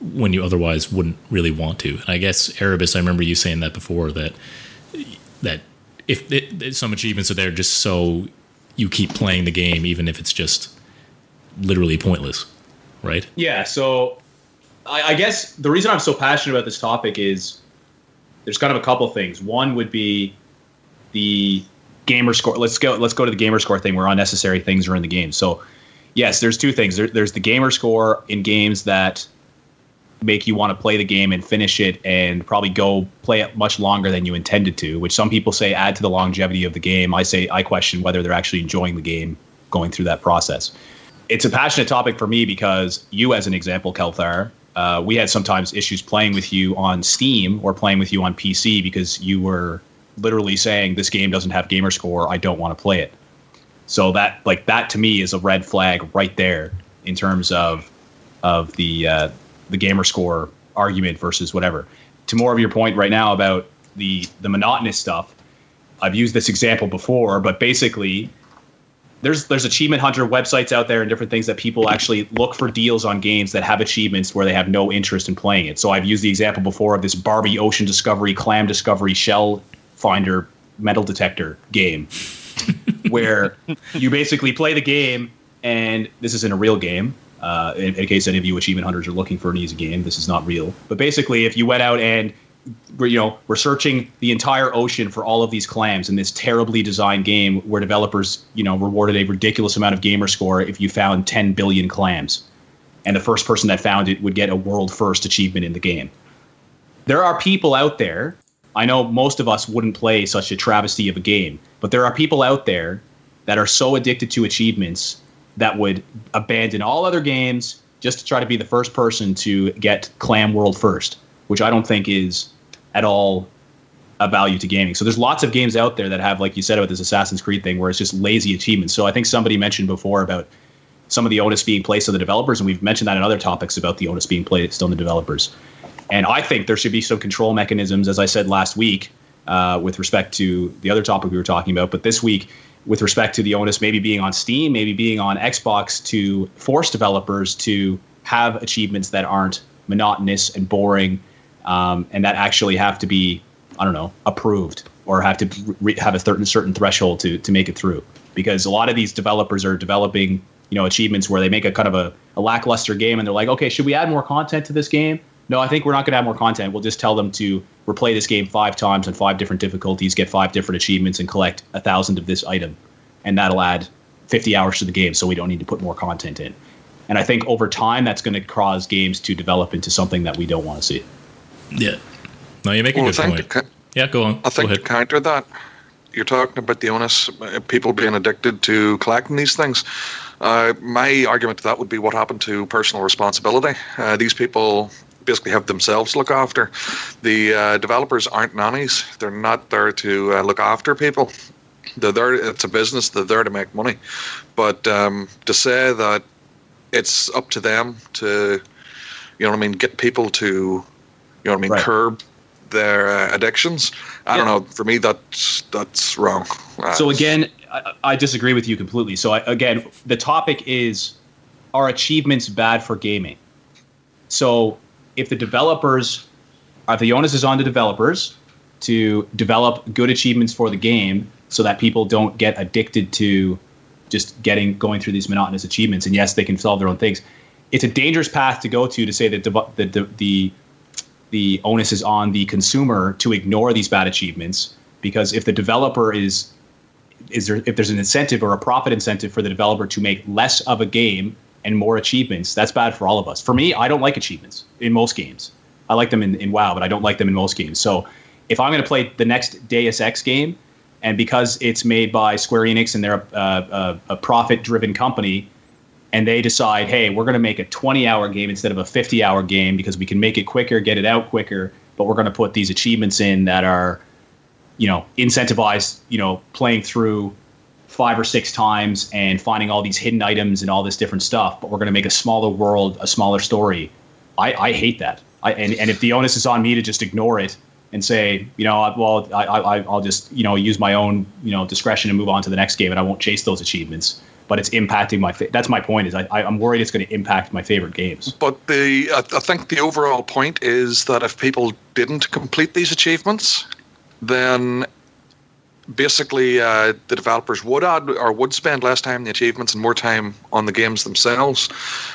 when you otherwise wouldn't really want to. And I guess Erebus, I remember you saying that before that that if it, some achievements are there just so you keep playing the game, even if it's just literally pointless, right? Yeah. So I, I guess the reason I'm so passionate about this topic is there's kind of a couple things. One would be the gamer score. Let's go. Let's go to the gamer score thing where unnecessary things are in the game. So yes, there's two things. There, there's the gamer score in games that make you want to play the game and finish it and probably go play it much longer than you intended to, which some people say add to the longevity of the game. I say I question whether they're actually enjoying the game going through that process. It's a passionate topic for me because you, as an example, Kelthar, uh, we had sometimes issues playing with you on Steam or playing with you on PC because you were literally saying this game doesn't have gamer score. I don't want to play it. So that like that to me is a red flag right there in terms of of the uh, the gamer score argument versus whatever. To more of your point right now about the the monotonous stuff, I've used this example before, but basically there's there's achievement hunter websites out there and different things that people actually look for deals on games that have achievements where they have no interest in playing it. So I've used the example before of this Barbie ocean discovery, clam discovery, shell finder, metal detector game where you basically play the game and this isn't a real game uh, in, in, case any of you achievement hunters are looking for an easy game, this is not real. But basically, if you went out and you know we're searching the entire ocean for all of these clams in this terribly designed game where developers you know rewarded a ridiculous amount of gamer score if you found 10 billion clams, and the first person that found it would get a world first achievement in the game. There are people out there. I know most of us wouldn't play such a travesty of a game, but there are people out there that are so addicted to achievements that would abandon all other games just to try to be the first person to get Clam World first, which I don't think is at all a value to gaming. So there's lots of games out there that have, like you said about this Assassin's Creed thing, where it's just lazy achievements. So I think somebody mentioned before about some of the onus being placed on the developers, and we've mentioned that in other topics about the onus being placed on the developers. And I think there should be some control mechanisms, as I said last week, uh, with respect to the other topic we were talking about. But this week, with respect to the onus maybe being on Steam, maybe being on Xbox to force developers to have achievements that aren't monotonous and boring, um, and that actually have to be, I don't know, approved or have to re- have a certain certain threshold to to make it through. Because a lot of these developers are developing, you know, achievements where they make a kind of a, a lackluster game, and they're like, okay, should we add more content to this game? No, I think we're not going to have more content. We'll just tell them to replay this game five times on five different difficulties, get five different achievements, and collect a thousand of this item, and that'll add 50 hours to the game. So we don't need to put more content in. And I think over time, that's going to cause games to develop into something that we don't want to see. Yeah. No, you make a well, good point. yeah, go on. I think to counter that, you're talking about the onus, uh, people being addicted to collecting these things. Uh, my argument to that would be what happened to personal responsibility. Uh, these people basically have themselves look after. The uh, developers aren't nannies; they're not there to uh, look after people. They're there. It's a business. They're there to make money. But um, to say that it's up to them to, you know what I mean, get people to, you know what I mean, right. curb their uh, addictions. I yeah. don't know. For me, that's that's wrong. Uh, so again, I, I, disagree with you completely. So I, again, the topic is: Are achievements bad for gaming? So if the developers, if the onus is on the developers to develop good achievements for the game so that people don't get addicted to just getting going through these monotonous achievements. And yes, they can solve their own things. It's a dangerous path to go to to say that the the the, the onus is on the consumer to ignore these bad achievements because if the developer is is there if there's an incentive or a profit incentive for the developer to make less of a game and more achievements, that's bad for all of us. For me, I don't like achievements in most games. I like them in, in WoW, but I don't like them in most games. So if I'm going to play the next Deus Ex game, and because it's made by Square Enix and they're a, a, a profit driven company, and they decide, hey, we're going to make a 20 hour game instead of a 50 hour game because we can make it quicker, get it out quicker, but we're going to put these achievements in that are, you know, incentivized, you know, playing through five or six times and finding all these hidden items and all this different stuff, but we're going to make a smaller world, a smaller story. I, I hate that. I, and, and if the onus is on me to just ignore it and say, you know, well, I, I, I'll just, you know, use my own, you know, discretion and move on to the next game and I won't chase those achievements but it's impacting my. Fa- that's my point. Is I, I'm worried it's going to impact my favorite games. But the I, I think the overall point is that if people didn't complete these achievements, then basically uh, the developers would add or would spend less time in the achievements and more time on the games themselves.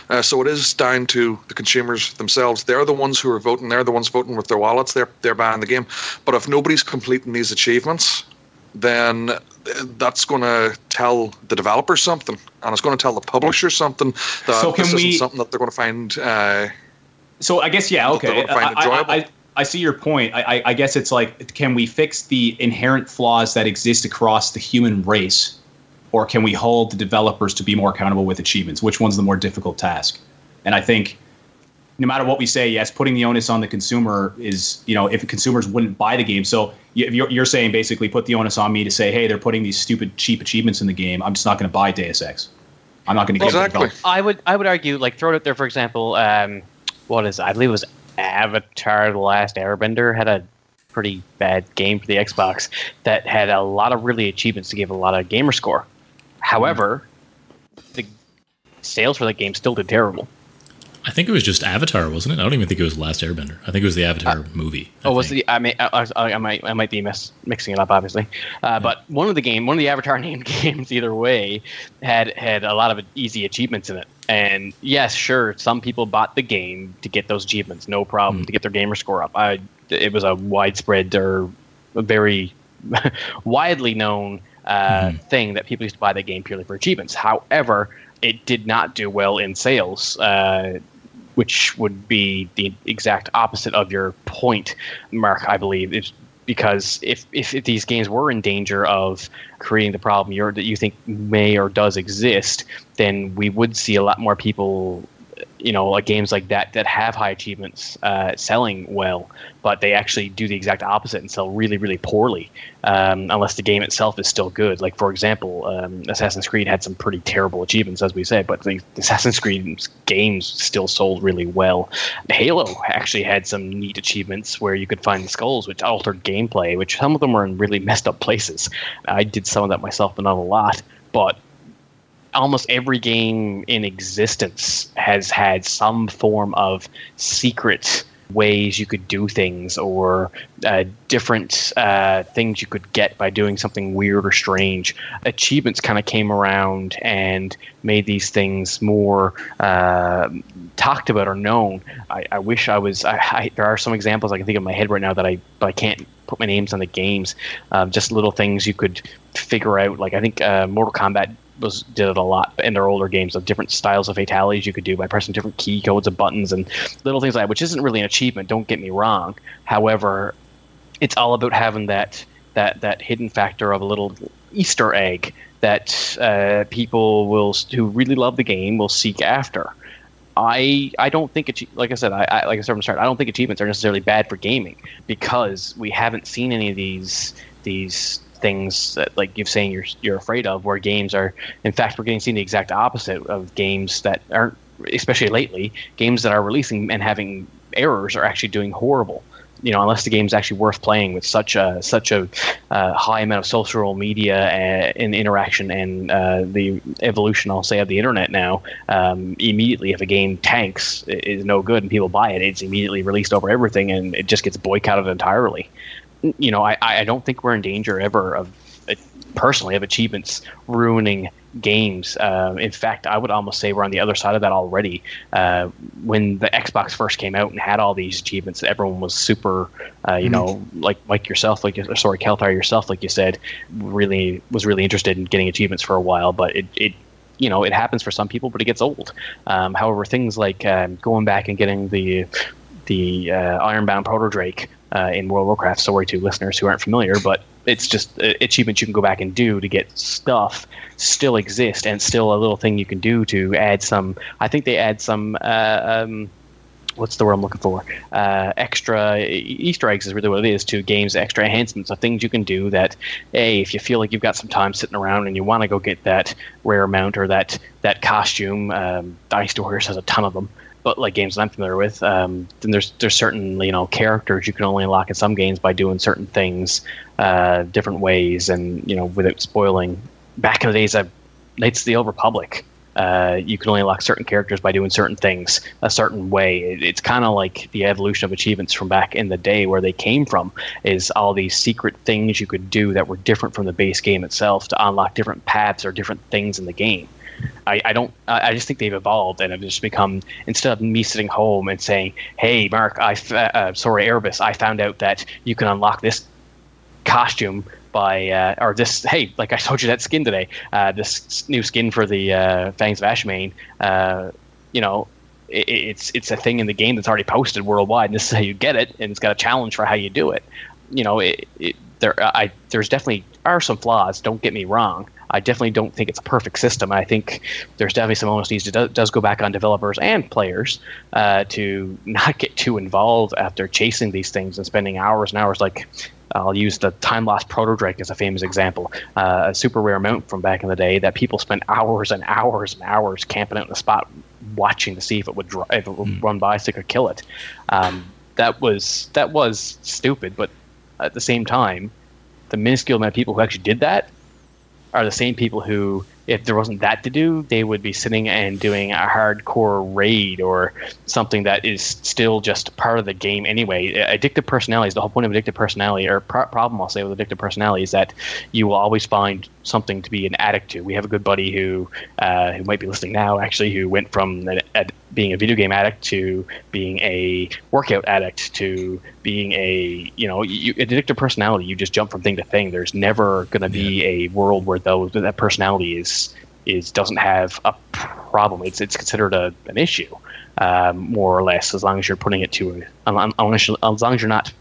Uh, so it is down to the consumers themselves. They're the ones who are voting. They're the ones voting with their wallets. They're they're buying the game. But if nobody's completing these achievements, then that's going to tell the developer something, and it's going to tell the publisher something that so this we, isn't something that they're going to find. Uh, so I guess yeah, okay. I, I, I, see your point. I, I guess it's like, can we fix the inherent flaws that exist across the human race, or can we hold the developers to be more accountable with achievements? Which one's the more difficult task? And I think no matter what we say, yes, putting the onus on the consumer is, you know, if consumers wouldn't buy the game. So you're, you're saying basically put the onus on me to say, hey, they're putting these stupid cheap achievements in the game. I'm just not going to buy Deus Ex. I'm not going to get exactly. I would I would argue like throw it out there for example. Um, what is it? I believe it was Avatar: The Last Airbender had a pretty bad game for the Xbox that had a lot of really achievements to give a lot of gamer score. However, the sales for that game still did terrible. I think it was just Avatar, wasn't it? I don't even think it was Last Airbender. I think it was the Avatar uh, movie. I oh, was the? I mean, I, I, I, might, I might be mis- mixing it up, obviously. Uh, yeah. But one of the game, one of the Avatar named games, either way, had had a lot of easy achievements in it. And yes, sure, some people bought the game to get those achievements, no problem, mm. to get their gamer score up. I, it was a widespread or a very widely known uh, mm. thing that people used to buy the game purely for achievements. However, it did not do well in sales. Uh, which would be the exact opposite of your point, Mark. I believe because if, if, if these games were in danger of creating the problem that you think may or does exist, then we would see a lot more people you know, like games like that that have high achievements uh, selling well, but they actually do the exact opposite and sell really, really poorly, um, unless the game itself is still good. Like for example, um, Assassin's Creed had some pretty terrible achievements, as we said, but the Assassin's Creed games still sold really well. Halo actually had some neat achievements where you could find skulls, which altered gameplay, which some of them were in really messed up places. I did some of that myself, but not a lot. But almost every game in existence has had some form of secret ways you could do things or uh, different uh, things you could get by doing something weird or strange. Achievements kind of came around and made these things more uh, talked about or known. I, I wish I was. I, I, there are some examples I can think of in my head right now that I but I can't put my names on the games. Um, just little things you could figure out. Like I think uh, Mortal Kombat was did it a lot in their older games of different styles of fatalities you could do by pressing different key codes of buttons and little things like that, which isn't really an achievement. Don't get me wrong. However, it's all about having that that that hidden factor of a little Easter egg that uh, people will who really love the game will seek after. I I don't think it's like I said I, I like I said from the start I don't think achievements are necessarily bad for gaming because we haven't seen any of these these things that like you're saying you're you're afraid of where games are in fact we're getting seen the exact opposite of games that aren't especially lately games that are releasing and having errors are actually doing horrible. You know unless the game's actually worth playing with such a such a uh, high amount of social media and, interaction and uh, the evolution I'll say of the internet now um, immediately if a game tanks is no good and people buy it it's immediately released over everything and it just gets boycotted entirely you know, I, I don't think we're in danger ever of uh, personally of achievements ruining games. Uh, in fact, I would almost say we're on the other side of that already. Uh, when the Xbox first came out and had all these achievements, everyone was super, uh, you mm-hmm. know, like like yourself, like sorry, Kelthar yourself, like you said, really was really interested in getting achievements for a while, but it. it you know, it happens for some people, but it gets old. Um, however, things like um, going back and getting the the uh, Ironbound Proto Drake uh, in World of Warcraft. Sorry to listeners who aren't familiar, but it's just uh, achievements you can go back and do to get stuff still exist and still a little thing you can do to add some. I think they add some. Uh, um, what's the word I'm looking for? Uh, extra Easter eggs is really what it is to games. Extra enhancements of things you can do that, a if you feel like you've got some time sitting around and you want to go get that rare mount or that that costume. Um, Dynasty Warriors has a ton of them. But like games that I'm familiar with, um, then there's there's certain you know characters you can only unlock in some games by doing certain things uh, different ways, and you know without spoiling. Back in the days of Knights of the Old Republic, uh, you can only unlock certain characters by doing certain things a certain way. It, it's kind of like the evolution of achievements from back in the day, where they came from, is all these secret things you could do that were different from the base game itself to unlock different paths or different things in the game. I, I don't. I just think they've evolved and have just become. Instead of me sitting home and saying, "Hey, Mark, I uh, sorry, Erebus, I found out that you can unlock this costume by uh, or this hey like I told you that skin today uh, this new skin for the uh, Fangs of Ashamane uh, you know it, it's it's a thing in the game that's already posted worldwide and this is how you get it and it's got a challenge for how you do it you know it, it there I there's definitely are some flaws don't get me wrong I definitely don't think it's a perfect system. I think there's definitely some onus needs to do, does go back on developers and players uh, to not get too involved after chasing these things and spending hours and hours. Like I'll use the time lost proto drake as a famous example, uh, a super rare mount from back in the day that people spent hours and hours and hours camping out in the spot watching to see if it would, dr- if it would mm. run by so they could kill it. Um, that was that was stupid, but at the same time, the minuscule amount of people who actually did that are the same people who if there wasn't that to do, they would be sitting and doing a hardcore raid or something that is still just part of the game anyway. Addictive personality is the whole point of addictive personality, or pro- problem I'll say with addictive personality is that you will always find something to be an addict to. We have a good buddy who uh, who might be listening now, actually, who went from a, a, being a video game addict to being a workout addict to being a you know you, addictive personality. You just jump from thing to thing. There's never going to be yeah. a world where those that personality is is doesn't have a problem. It's it's considered a, an issue, um, more or less, as long as you're putting it to a, unless as long as you're not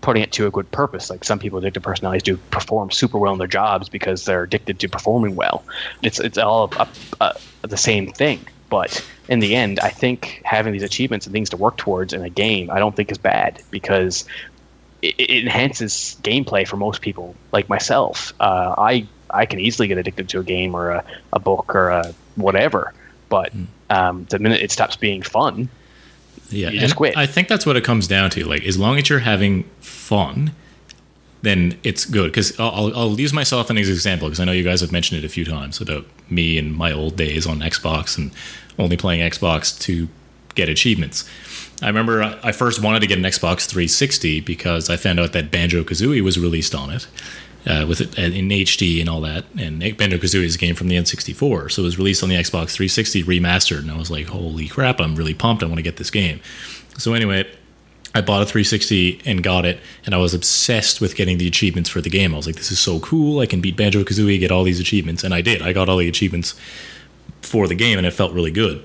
putting it to a good purpose. Like some people addicted personalities do perform super well in their jobs because they're addicted to performing well. It's it's all a, a, the same thing. But in the end, I think having these achievements and things to work towards in a game, I don't think is bad because it, it enhances gameplay for most people, like myself. Uh, I I can easily get addicted to a game or a, a book or a whatever. But hmm. um, the minute it stops being fun, yeah, you just quit. I think that's what it comes down to. Like, as long as you're having fun, then it's good. Because I'll, I'll use myself as an example because I know you guys have mentioned it a few times about me and my old days on Xbox and only playing Xbox to get achievements. I remember I first wanted to get an Xbox 360 because I found out that Banjo Kazooie was released on it uh, with it in HD and all that. And Banjo Kazooie is a game from the N64, so it was released on the Xbox 360 remastered, and I was like, "Holy crap! I'm really pumped! I want to get this game." So anyway, I bought a 360 and got it, and I was obsessed with getting the achievements for the game. I was like, "This is so cool! I can beat Banjo Kazooie, get all these achievements," and I did. I got all the achievements for the game, and it felt really good.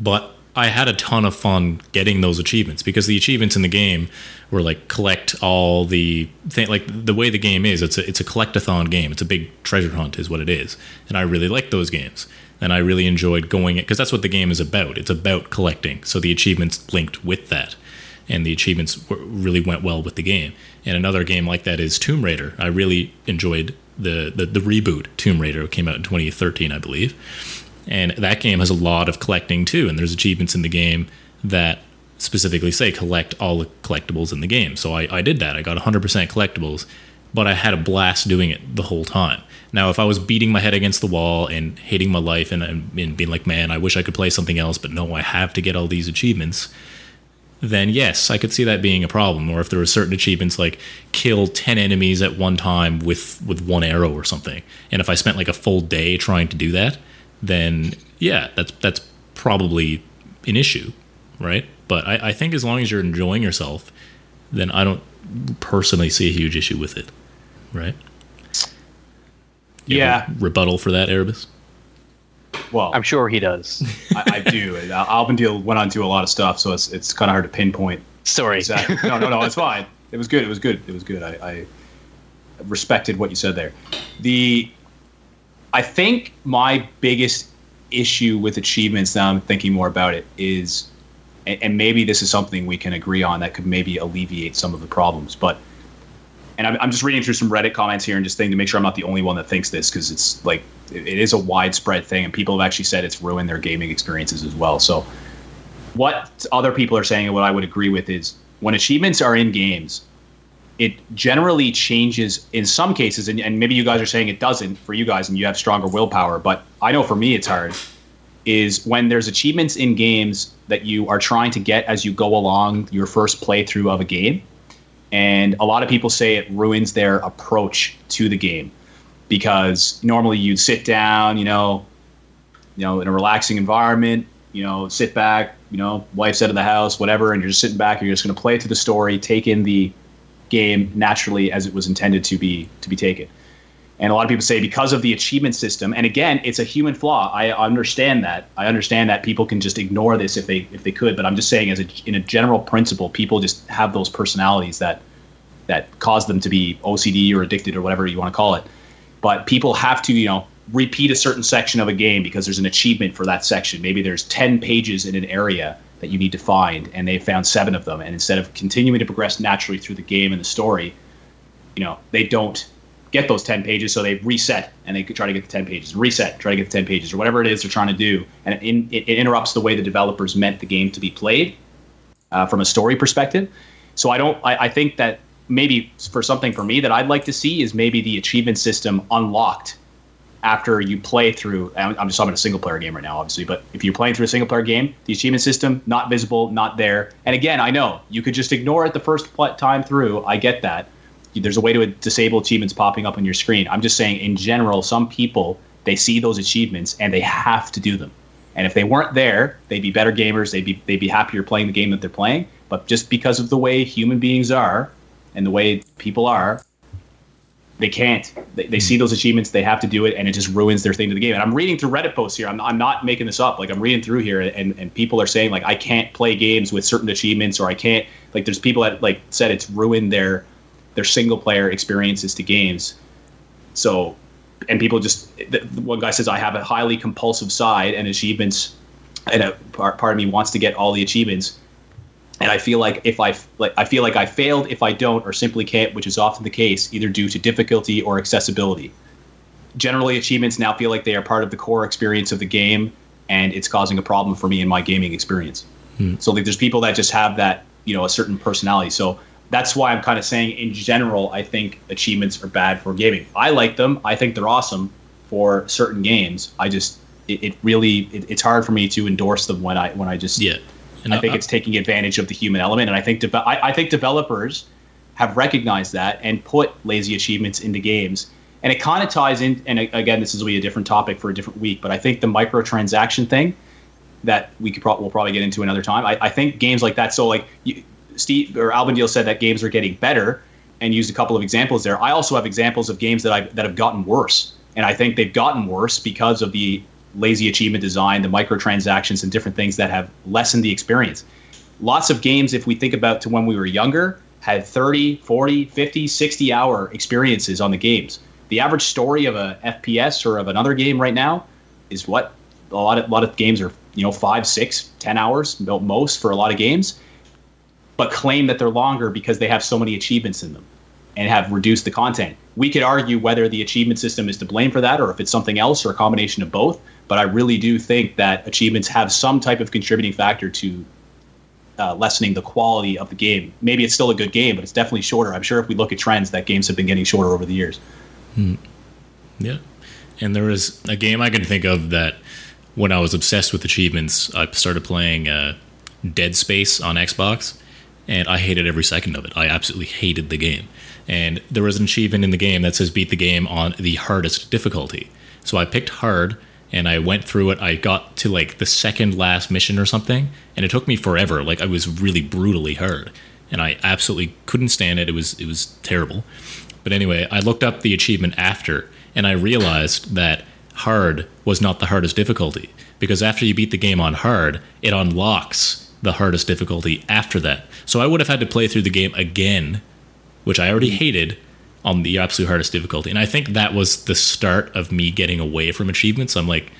But I had a ton of fun getting those achievements because the achievements in the game were like collect all the thing like the way the game is it's a it's a collectathon game it's a big treasure hunt is what it is and I really like those games and I really enjoyed going it because that's what the game is about it's about collecting so the achievements linked with that and the achievements really went well with the game and another game like that is Tomb Raider I really enjoyed the the, the reboot Tomb Raider came out in 2013 I believe and that game has a lot of collecting too, and there's achievements in the game that specifically say collect all the collectibles in the game. So I, I did that. I got 100% collectibles, but I had a blast doing it the whole time. Now, if I was beating my head against the wall and hating my life and, and being like, man, I wish I could play something else, but no, I have to get all these achievements, then yes, I could see that being a problem. Or if there were certain achievements like kill 10 enemies at one time with, with one arrow or something. And if I spent like a full day trying to do that, then yeah, that's that's probably an issue, right? But I, I think as long as you're enjoying yourself, then I don't personally see a huge issue with it, right? You yeah. rebuttal for that, Erebus? Well, I'm sure he does. I, I do. Alvin Deal went on to a lot of stuff, so it's it's kind of hard to pinpoint Sorry. Exactly. No, no, no. It's fine. It was good. It was good. It was good. I, I respected what you said there. The I think my biggest issue with achievements now I'm thinking more about it is and, and maybe this is something we can agree on that could maybe alleviate some of the problems but and I'm, I'm just reading through some reddit comments here and just thinking to make sure i'm not the only one that thinks this because it's like it, it is a widespread thing and people have actually said it's ruined their gaming experiences as well so what other people are saying and what i would agree with is when achievements are in games it generally changes in some cases, and, and maybe you guys are saying it doesn't for you guys, and you have stronger willpower. But I know for me, it's hard. Is when there's achievements in games that you are trying to get as you go along your first playthrough of a game, and a lot of people say it ruins their approach to the game because normally you'd sit down, you know, you know, in a relaxing environment, you know, sit back, you know, wife's out of the house, whatever, and you're just sitting back, you're just going to play to the story, take in the game naturally as it was intended to be to be taken. And a lot of people say because of the achievement system, and again, it's a human flaw. I understand that. I understand that people can just ignore this if they if they could. But I'm just saying, as a in a general principle, people just have those personalities that that cause them to be OCD or addicted or whatever you want to call it. But people have to, you know, repeat a certain section of a game because there's an achievement for that section. Maybe there's 10 pages in an area that you need to find, and they found seven of them. And instead of continuing to progress naturally through the game and the story, you know, they don't get those 10 pages, so they reset and they try to get the 10 pages, reset, try to get the 10 pages, or whatever it is they're trying to do. And it, it interrupts the way the developers meant the game to be played uh, from a story perspective. So I don't, I, I think that maybe for something for me that I'd like to see is maybe the achievement system unlocked after you play through i'm just talking about a single player game right now obviously but if you're playing through a single player game the achievement system not visible not there and again i know you could just ignore it the first time through i get that there's a way to disable achievements popping up on your screen i'm just saying in general some people they see those achievements and they have to do them and if they weren't there they'd be better gamers they'd be they'd be happier playing the game that they're playing but just because of the way human beings are and the way people are they can't. They, they see hmm. those achievements, they have to do it, and it just ruins their thing to the game. And I'm reading through Reddit posts here. I'm, I'm not making this up. Like I'm reading through here, and, and people are saying like I can't play games with certain achievements, or I can't. Like there's people that like said it's ruined their their single player experiences to games. So, and people just the, one guy says I have a highly compulsive side, and achievements, and a part, part of me wants to get all the achievements and I feel like if I like I feel like I failed if I don't or simply can't, which is often the case, either due to difficulty or accessibility. Generally, achievements now feel like they are part of the core experience of the game, and it's causing a problem for me in my gaming experience. Hmm. So like, there's people that just have that you know a certain personality. So that's why I'm kind of saying in general, I think achievements are bad for gaming. I like them. I think they're awesome for certain games. I just it, it really it, it's hard for me to endorse them when I when I just yeah and I think it's taking advantage of the human element. And I think de- I, I think developers have recognized that and put lazy achievements into games. And it kind of ties in. And again, this is be a different topic for a different week. But I think the microtransaction thing that we could pro- we'll probably get into another time. I, I think games like that. So like you, Steve or Alban Deal said that games are getting better and used a couple of examples there. I also have examples of games that I that have gotten worse, and I think they've gotten worse because of the lazy achievement design, the microtransactions, and different things that have lessened the experience. Lots of games, if we think about to when we were younger, had 30, 40, 50, 60 hour experiences on the games. The average story of a FPS or of another game right now is what a lot of a lot of games are you know five, six, ten hours most for a lot of games, but claim that they're longer because they have so many achievements in them and have reduced the content. We could argue whether the achievement system is to blame for that or if it's something else or a combination of both. But I really do think that achievements have some type of contributing factor to uh, lessening the quality of the game. Maybe it's still a good game, but it's definitely shorter. I'm sure if we look at trends, that games have been getting shorter over the years. Hmm. Yeah. And there was a game I can think of that when I was obsessed with achievements, I started playing uh, Dead Space on Xbox, and I hated every second of it. I absolutely hated the game. And there was an achievement in the game that says beat the game on the hardest difficulty. So I picked hard and I went through it. I got to like the second last mission or something, and it took me forever. Like I was really brutally hard, and I absolutely couldn't stand it. It was it was terrible. But anyway, I looked up the achievement after, and I realized that hard was not the hardest difficulty because after you beat the game on hard, it unlocks the hardest difficulty after that. So I would have had to play through the game again, which I already hated on the absolute hardest difficulty. And I think that was the start of me getting away from achievements. I'm like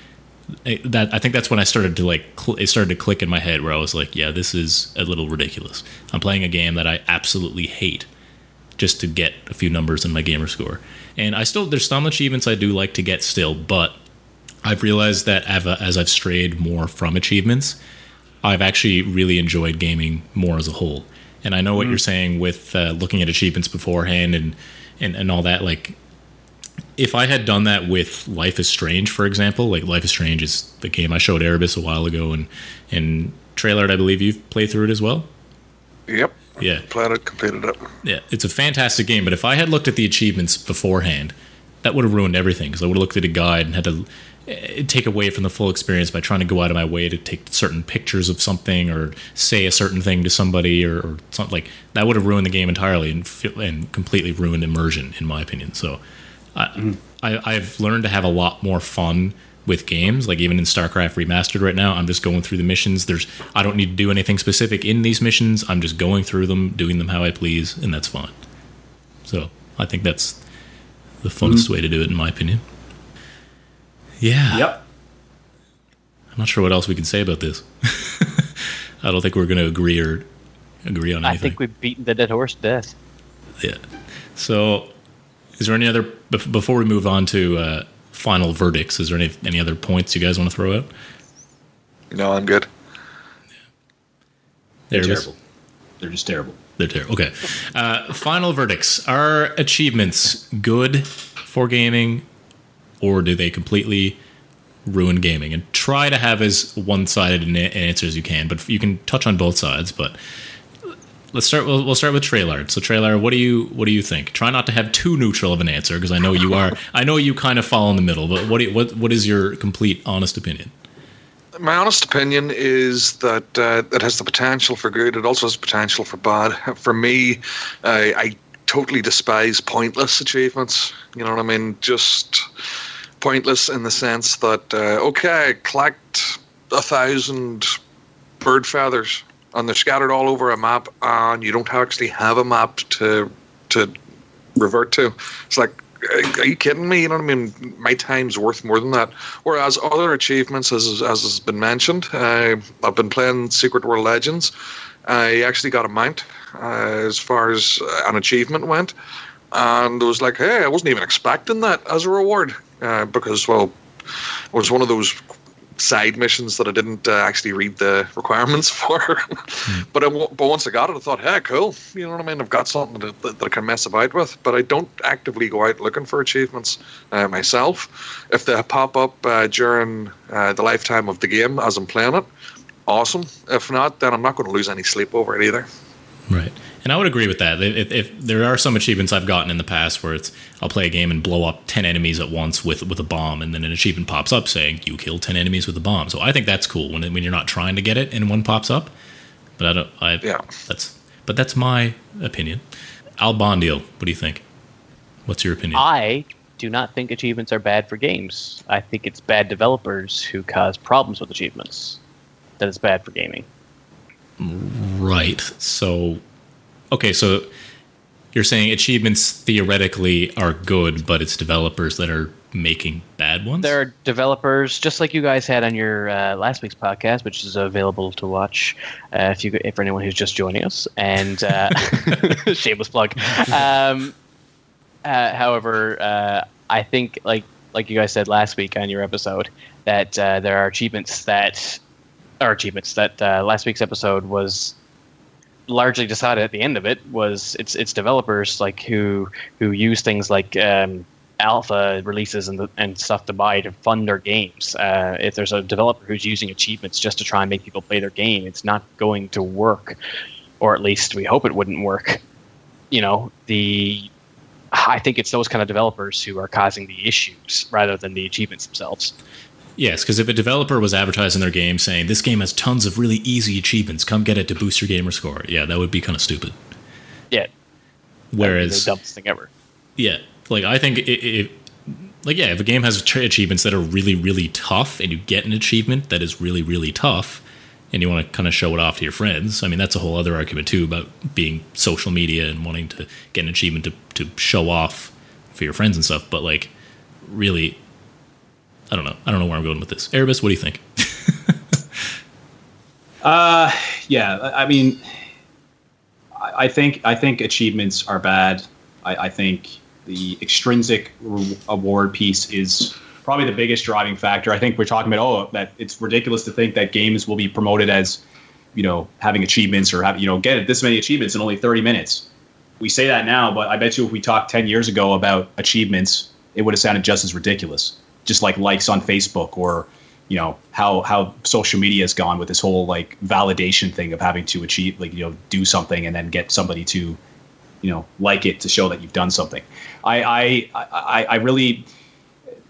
eh, that I think that's when I started to like cl- it started to click in my head where I was like, yeah, this is a little ridiculous. I'm playing a game that I absolutely hate just to get a few numbers in my gamer score. And I still there's some achievements I do like to get still, but I've realized that as I've strayed more from achievements, I've actually really enjoyed gaming more as a whole. And I know what mm. you're saying with uh, looking at achievements beforehand and, and and all that. Like, if I had done that with Life is Strange, for example, like Life is Strange is the game I showed Erebus a while ago, and and Trailard, I believe you've played through it as well. Yep. Yeah. Played it, completed it. Yeah, it's a fantastic game. But if I had looked at the achievements beforehand, that would have ruined everything because I would have looked at a guide and had to take away from the full experience by trying to go out of my way to take certain pictures of something or say a certain thing to somebody or, or something like that would have ruined the game entirely and and completely ruined immersion in my opinion. So I, mm-hmm. I I've learned to have a lot more fun with games like even in starcraft remastered right now i'm just going through the missions there's i don't need to do anything specific in these missions i'm just going through them doing them how i please and that's fine so i think that's the funnest mm-hmm. way to do it in my opinion yeah yep i'm not sure what else we can say about this i don't think we're going to agree or agree on anything i think we've beaten the dead horse to death yeah so is there any other before we move on to uh, final verdicts. Is there any any other points you guys want to throw out? No, I'm good. They're terrible. They're just terrible. They're terrible. Okay. Uh, final verdicts. Are achievements good for gaming, or do they completely ruin gaming? And try to have as one sided an answer as you can, but you can touch on both sides. But let's start. We'll, we'll start with Trailard. So Trailard, what do you what do you think? Try not to have too neutral of an answer because I know you are. I know you kind of fall in the middle. But what do you, what what is your complete honest opinion? My honest opinion is that uh, it has the potential for good. It also has potential for bad. For me, uh, I totally despise pointless achievements. You know what I mean? Just pointless in the sense that uh, okay, collect a thousand bird feathers and they're scattered all over a map, and you don't actually have a map to to revert to. It's like, are you kidding me? You know what I mean? My time's worth more than that. Whereas other achievements, as as has been mentioned, uh, I've been playing Secret World Legends. I actually got a mount uh, as far as an achievement went, and it was like, hey, I wasn't even expecting that as a reward uh, because, well, it was one of those side missions that I didn't uh, actually read the requirements for. mm. But I, but once I got it, I thought, hey, cool. You know what I mean? I've got something that, that, that I can mess about with. But I don't actively go out looking for achievements uh, myself. If they pop up uh, during uh, the lifetime of the game as I'm playing it, awesome. If not, then I'm not going to lose any sleep over it either. Right. And I would agree with that. If, if, there are some achievements I've gotten in the past where it's I'll play a game and blow up ten enemies at once with with a bomb, and then an achievement pops up saying you killed ten enemies with a bomb. So I think that's cool when when you're not trying to get it and one pops up. But I don't. I yeah. That's but that's my opinion. Al Bondio, what do you think? What's your opinion? I do not think achievements are bad for games. I think it's bad developers who cause problems with achievements. That is bad for gaming. Right. So okay, so you're saying achievements theoretically are good, but it's developers that are making bad ones. There are developers, just like you guys had on your uh, last week's podcast, which is available to watch uh, if you for anyone who's just joining us. And uh, shameless plug. Um, uh, however, uh, I think like like you guys said last week on your episode that uh, there are achievements that are achievements that last week's episode was largely decided at the end of it was it's it's developers like who who use things like um, alpha releases and the, and stuff to buy to fund their games. Uh, if there's a developer who's using achievements just to try and make people play their game, it's not going to work, or at least we hope it wouldn't work. You know the. I think it's those kind of developers who are causing the issues rather than the achievements themselves. Yes, because if a developer was advertising their game saying this game has tons of really easy achievements, come get it to boost your gamer score. Yeah, that would be kind of stupid. Yeah. Whereas the dumbest thing ever. Yeah, like I think it, it like yeah, if a game has achievements that are really really tough, and you get an achievement that is really really tough, and you want to kind of show it off to your friends. I mean, that's a whole other argument too about being social media and wanting to get an achievement to, to show off for your friends and stuff. But like, really, I don't know. I don't know where I'm going with this. Erebus, what do you think? uh, yeah. I mean, I think I think achievements are bad. I, I think the extrinsic award piece is probably the biggest driving factor. I think we're talking about oh that it's ridiculous to think that games will be promoted as you know having achievements or have you know get this many achievements in only 30 minutes. We say that now, but I bet you if we talked 10 years ago about achievements, it would have sounded just as ridiculous. Just like likes on Facebook or you know how how social media has gone with this whole like validation thing of having to achieve like you know do something and then get somebody to you know like it to show that you've done something. I I I, I really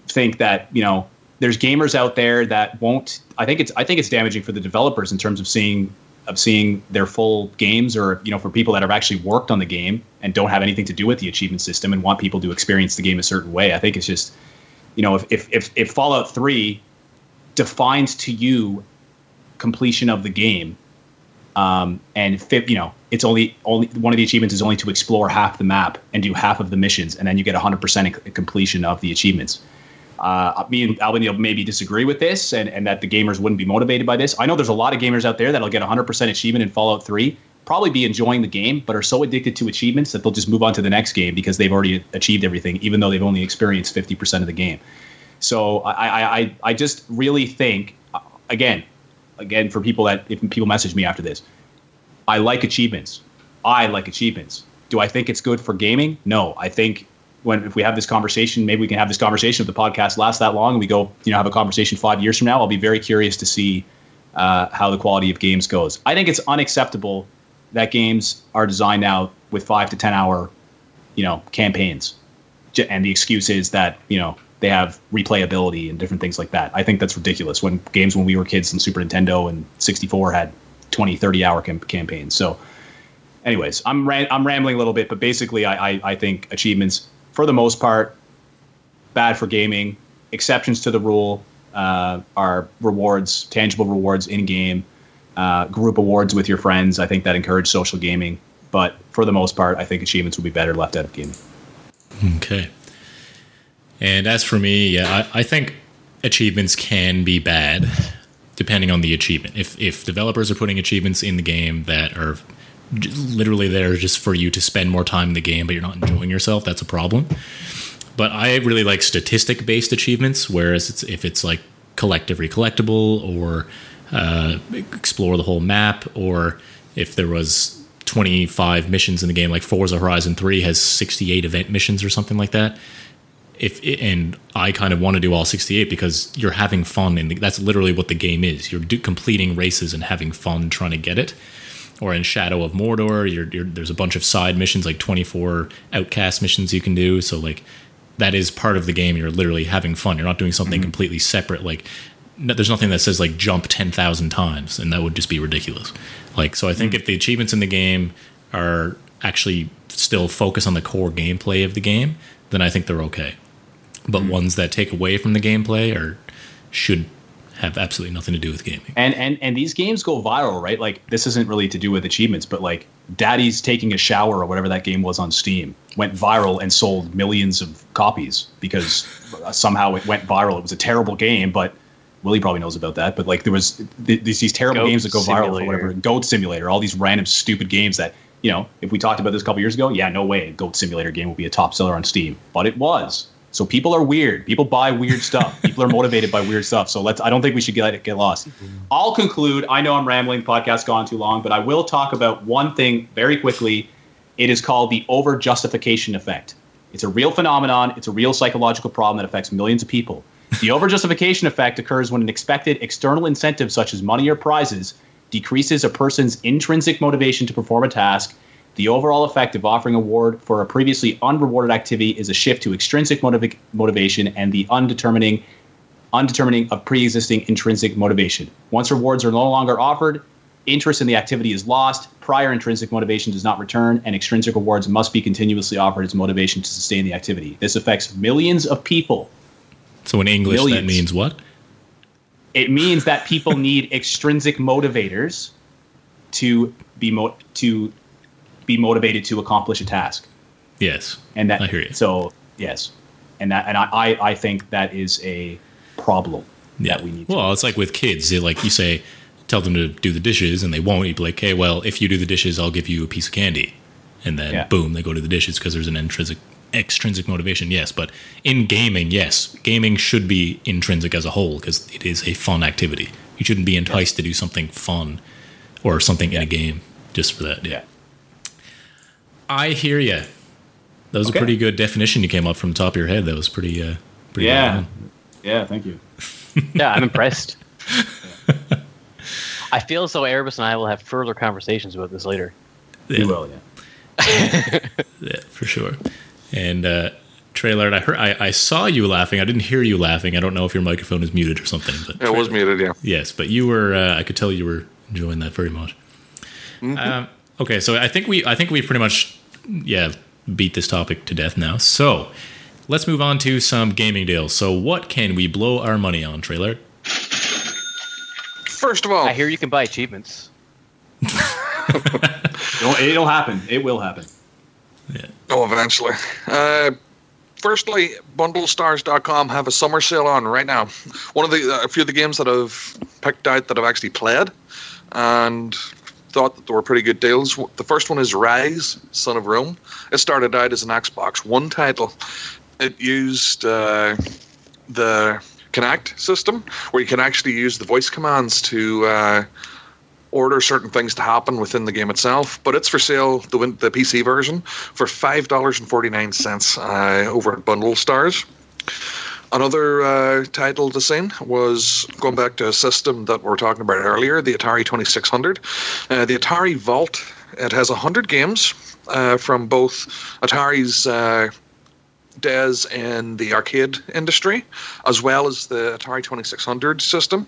think that you know there's gamers out there that won't. I think it's I think it's damaging for the developers in terms of seeing of seeing their full games, or you know, for people that have actually worked on the game and don't have anything to do with the achievement system and want people to experience the game a certain way. I think it's just, you know, if if if, if Fallout Three defines to you completion of the game, um, and you know, it's only only one of the achievements is only to explore half the map and do half of the missions, and then you get 100% completion of the achievements uh, me and Alvin maybe disagree with this and, and that the gamers wouldn't be motivated by this. I know there's a lot of gamers out there that'll get 100% achievement in Fallout 3, probably be enjoying the game, but are so addicted to achievements that they'll just move on to the next game because they've already achieved everything, even though they've only experienced 50% of the game. So I, I, I just really think, uh, again, again, for people that, if people message me after this, I like achievements. I like achievements. Do I think it's good for gaming? No. I think when if we have this conversation, maybe we can have this conversation if the podcast lasts that long and we go, you know, have a conversation five years from now. I'll be very curious to see uh, how the quality of games goes. I think it's unacceptable that games are designed now with five to ten hour, you know, campaigns, and the excuse is that you know they have replayability and different things like that. I think that's ridiculous. When games when we were kids in Super Nintendo and 64 had 20, 30 hour cam- campaigns. So, anyways, I'm I'm rambling a little bit, but basically, I, I, I think achievements for the most part, bad for gaming. Exceptions to the rule uh, are rewards, tangible rewards in game, uh, group awards with your friends. I think that encourage social gaming. But for the most part, I think achievements would be better left out of gaming. Okay. And as for me, yeah, I, I think achievements can be bad depending on the achievement. If if developers are putting achievements in the game that are literally there just for you to spend more time in the game, but you're not enjoying yourself, that's a problem. But I really like statistic based achievements, whereas it's, if it's like collect every collectible or uh, explore the whole map, or if there was 25 missions in the game, like Forza Horizon 3 has 68 event missions or something like that. If it, and I kind of want to do all 68 because you're having fun, and that's literally what the game is. You're do, completing races and having fun trying to get it or in Shadow of Mordor, you're, you're, there's a bunch of side missions, like 24 outcast missions you can do. So like that is part of the game. You're literally having fun. You're not doing something mm-hmm. completely separate. Like no, there's nothing that says like jump 10,000 times, and that would just be ridiculous. Like so, I think mm-hmm. if the achievements in the game are actually still focus on the core gameplay of the game, then I think they're okay. But mm-hmm. ones that take away from the gameplay or should have absolutely nothing to do with gaming. And and and these games go viral, right? Like this isn't really to do with achievements, but like Daddy's taking a shower or whatever that game was on Steam went viral and sold millions of copies because somehow it went viral. It was a terrible game, but Willie probably knows about that. But like there was th- these these terrible Goat games that go viral or whatever. Goat Simulator, all these random stupid games that you know, if we talked about this a couple years ago, yeah, no way, a Goat Simulator game will be a top seller on Steam, but it was. So people are weird. People buy weird stuff. People are motivated by weird stuff. So let's. I don't think we should get get lost. I'll conclude. I know I'm rambling. Podcast gone too long, but I will talk about one thing very quickly. It is called the over justification effect. It's a real phenomenon. It's a real psychological problem that affects millions of people. The overjustification effect occurs when an expected external incentive, such as money or prizes, decreases a person's intrinsic motivation to perform a task the overall effect of offering a reward for a previously unrewarded activity is a shift to extrinsic motiv- motivation and the undetermining undetermining of pre-existing intrinsic motivation. Once rewards are no longer offered, interest in the activity is lost, prior intrinsic motivation does not return, and extrinsic rewards must be continuously offered as motivation to sustain the activity. This affects millions of people. So in English, millions. that means what? it means that people need extrinsic motivators to be mo- to be motivated to accomplish a task. Yes. And that I hear you. so yes. And that and I, I, I think that is a problem that we need to Well, it's like with kids. They, like you say, tell them to do the dishes, and they won't. You'd be like, "Okay, well, if you do the dishes, I'll give you a piece of candy." And then Yeah. boom, they go to the dishes because there's an intrinsic extrinsic motivation. Yes, but in gaming, yes, gaming should be intrinsic as a whole because it is a fun activity. You shouldn't be enticed to do something fun or something in a game just for that. Yeah. I hear you. That was Okay. a pretty good definition you came up from the top of your head. That was pretty, uh, pretty Yeah. done. Yeah, thank you. Yeah, I'm impressed. I feel as though Erebus and I will have further conversations about this later. You will, yeah. Yeah, for sure. And uh, Trailard, I heard, I, I saw you laughing. I didn't hear you laughing. I don't know if your microphone is muted or something. But It was muted, yeah. Yes, but you were. Uh, I could tell you were enjoying that very much. Um, okay, so I think we. I think we pretty much, yeah, beat this topic to death now. So let's move on to some gaming deals. So what can we blow our money on, Trey Trailard? First of all, I hear you can buy achievements. It'll, it'll happen. It will happen. Oh, eventually. Uh, firstly, BundleStars.com have a summer sale on right now. One of the uh, a few of the games that I've picked out that I've actually played and thought that there were pretty good deals. The first one is Ryse, Son of Rome. It started out as an Xbox One title. It used uh, the Kinect system, where you can actually use the voice commands to uh, order certain things to happen within the game itself. But it's for sale, the the PC version, for five dollars and forty nine cents uh, over at Bundle Stars. Another uh, title to seen was going back to a system that we were talking about earlier, the Atari 2600. Uh, the Atari Vault, it has 100 games uh, from both Atari's uh, DES and the arcade industry, as well as the Atari 2600 system.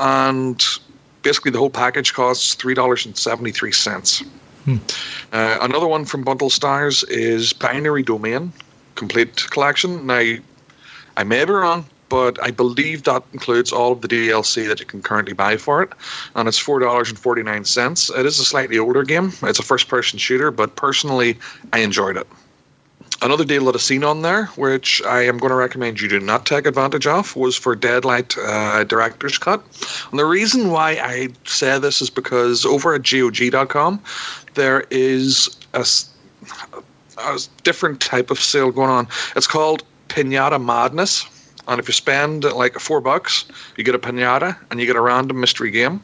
And basically, the whole package costs $3.73. Uh, another one from Bundle Stars is Binary Domain Complete Collection. Now, I may be wrong, but I believe that includes all of the DLC that you can currently buy for it, and it's four dollars and forty nine cents. It is a slightly older game. It's a first person shooter, but personally, I enjoyed it. Another deal that I've seen on there, which I am going to recommend you do not take advantage of, was for Deadlight uh, Director's Cut. And the reason why I say this is because over at GOG.com, there is a different type of sale going on. It's called Pinata Madness. And if you spend like four bucks, you get a pinata and you get a random mystery game.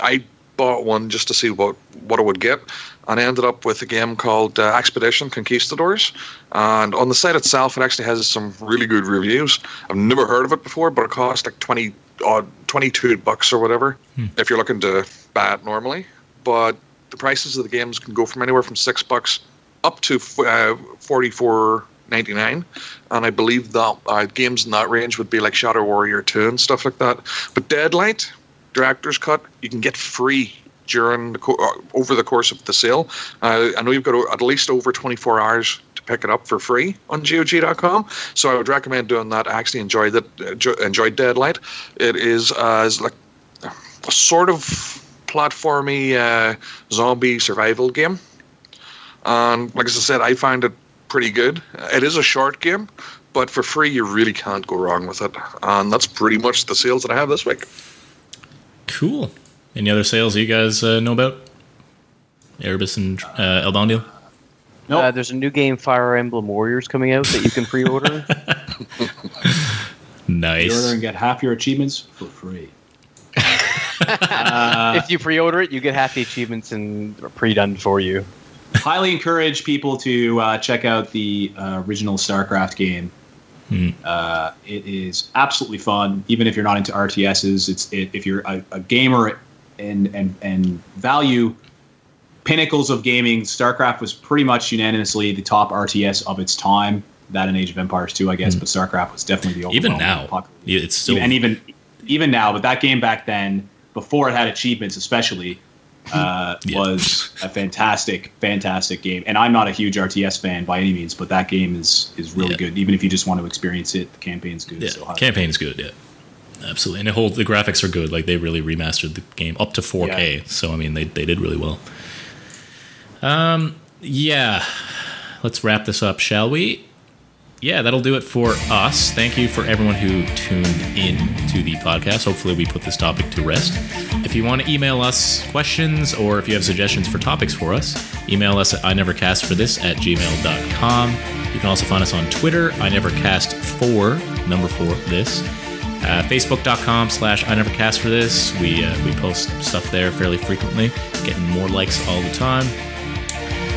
I bought one just to see what, what I would get, and I ended up with a game called uh, Expedition Conquistadors. And on the site itself, it actually has some really good reviews. I've never heard of it before, but it costs like 20 odd 22 bucks or whatever if you're looking to buy it normally. But the prices of the games can go from anywhere from six bucks up to uh, 44.99 and i believe that uh, games in that range would be like shadow warrior 2 and stuff like that but deadlight director's cut you can get free during the co- uh, over the course of the sale uh, i know you've got at least over 24 hours to pick it up for free on gog.com so i would recommend doing that i actually enjoyed it uh, jo- enjoyed deadlight it is uh, like a sort of platformy uh, zombie survival game and like as I said, I find it pretty good. It is a short game, but for free, you really can't go wrong with it. And that's pretty much the sales that I have this week. Cool. Any other sales you guys uh, know about? Erebus and uh, Elbondiel? Nope. Uh, there's a new game, Fire Emblem Warriors, coming out that you can pre-order. Nice. You order and get half your achievements for free. if you pre-order it, you get half the achievements and pre-done for you. Highly encourage people to uh, check out the uh, original StarCraft game. Hmm. Uh, it is absolutely fun, even if you're not into RTSs. It's it, if you're a, a gamer and and and value pinnacles of gaming. StarCraft was pretty much unanimously the top RTS of its time. That and Age of Empires too, I guess, but StarCraft was definitely the. Even now, popular- it's still. and even even now, but that game back then, before it had achievements, especially, uh, Yeah. was a fantastic, fantastic game. And I'm not a huge RTS fan by any means, but that game is is really Yeah. good. Even if you just want to experience it, the campaign's good. yeah, So campaign's good. Yeah, absolutely. And it holds the graphics are good. Like they really remastered the game up to 4K. Yeah. So I mean, they they did really well. Um, yeah. Let's wrap this up, shall we? Yeah, that'll do it for us. Thank you for everyone who tuned in to the podcast. Hopefully, we put this topic to rest. If you want to email us questions or if you have suggestions for topics for us, email us at I never cast for this at gmail.com. You can also find us on Twitter, I never cast for number four this. Uh, Facebook.com slash I never cast for this. We uh, we post stuff there fairly frequently, getting more likes all the time.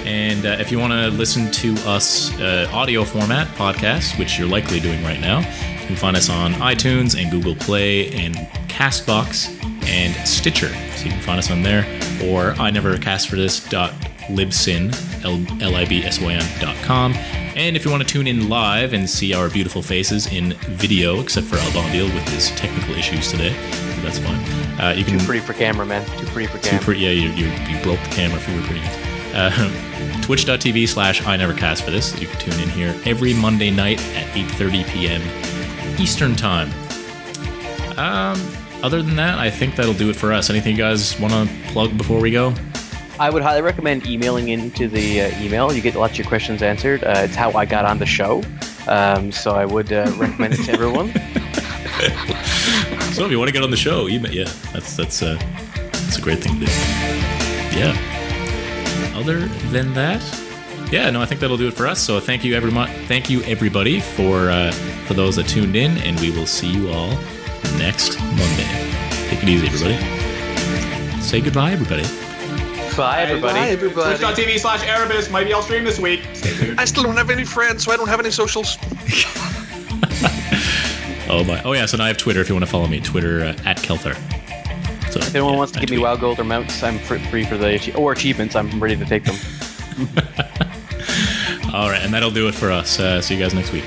And uh, if you want to listen to us uh, audio format podcast, which you're likely doing right now, you can find us on iTunes and Google Play and Castbox and Stitcher. So you can find us on there or I never cast for this dot libsyn l-i-b-s-y-n dot com and if you want to tune in live and see our beautiful faces in video except for albondil with his technical issues today that's fine uh, you can Too pretty for camera, man. Too pretty for too camera. pretty. Yeah, you, you, you broke the camera for your prettiness. Uh, Twitch.tv slash I never cast for this. You can tune in here every Monday night at 8.30 p.m. Eastern Time. Um, other than that, I think that'll do it for us. Anything you guys want to plug before we go? I would highly recommend emailing into the uh, email. You get lots of your questions answered. Uh, it's how I got on the show. Um, so I would uh, recommend it to everyone. So if you want to get on the show, email. Yeah, that's that's uh, that's a great thing to do. Yeah. Other than that, yeah, no, I think that'll do it for us. So thank you everyone, thank you everybody for uh, for those that tuned in, and we will see you all next Monday. Take it easy, everybody. Say goodbye, everybody. Bye, everybody. Bye, everybody. Twitch.tv slash Erebus. Maybe I'll stream this week. I still don't have any friends, so I don't have any socials. Oh my! Oh yeah. So now I have Twitter. If you want to follow me, Twitter uh, at Kelther. So If anyone yeah, wants to I give me tweet. wild gold or mounts, I'm fr- free for the or achievements. I'm ready to take them. All right, and that'll do it for us. Uh, see you guys next week.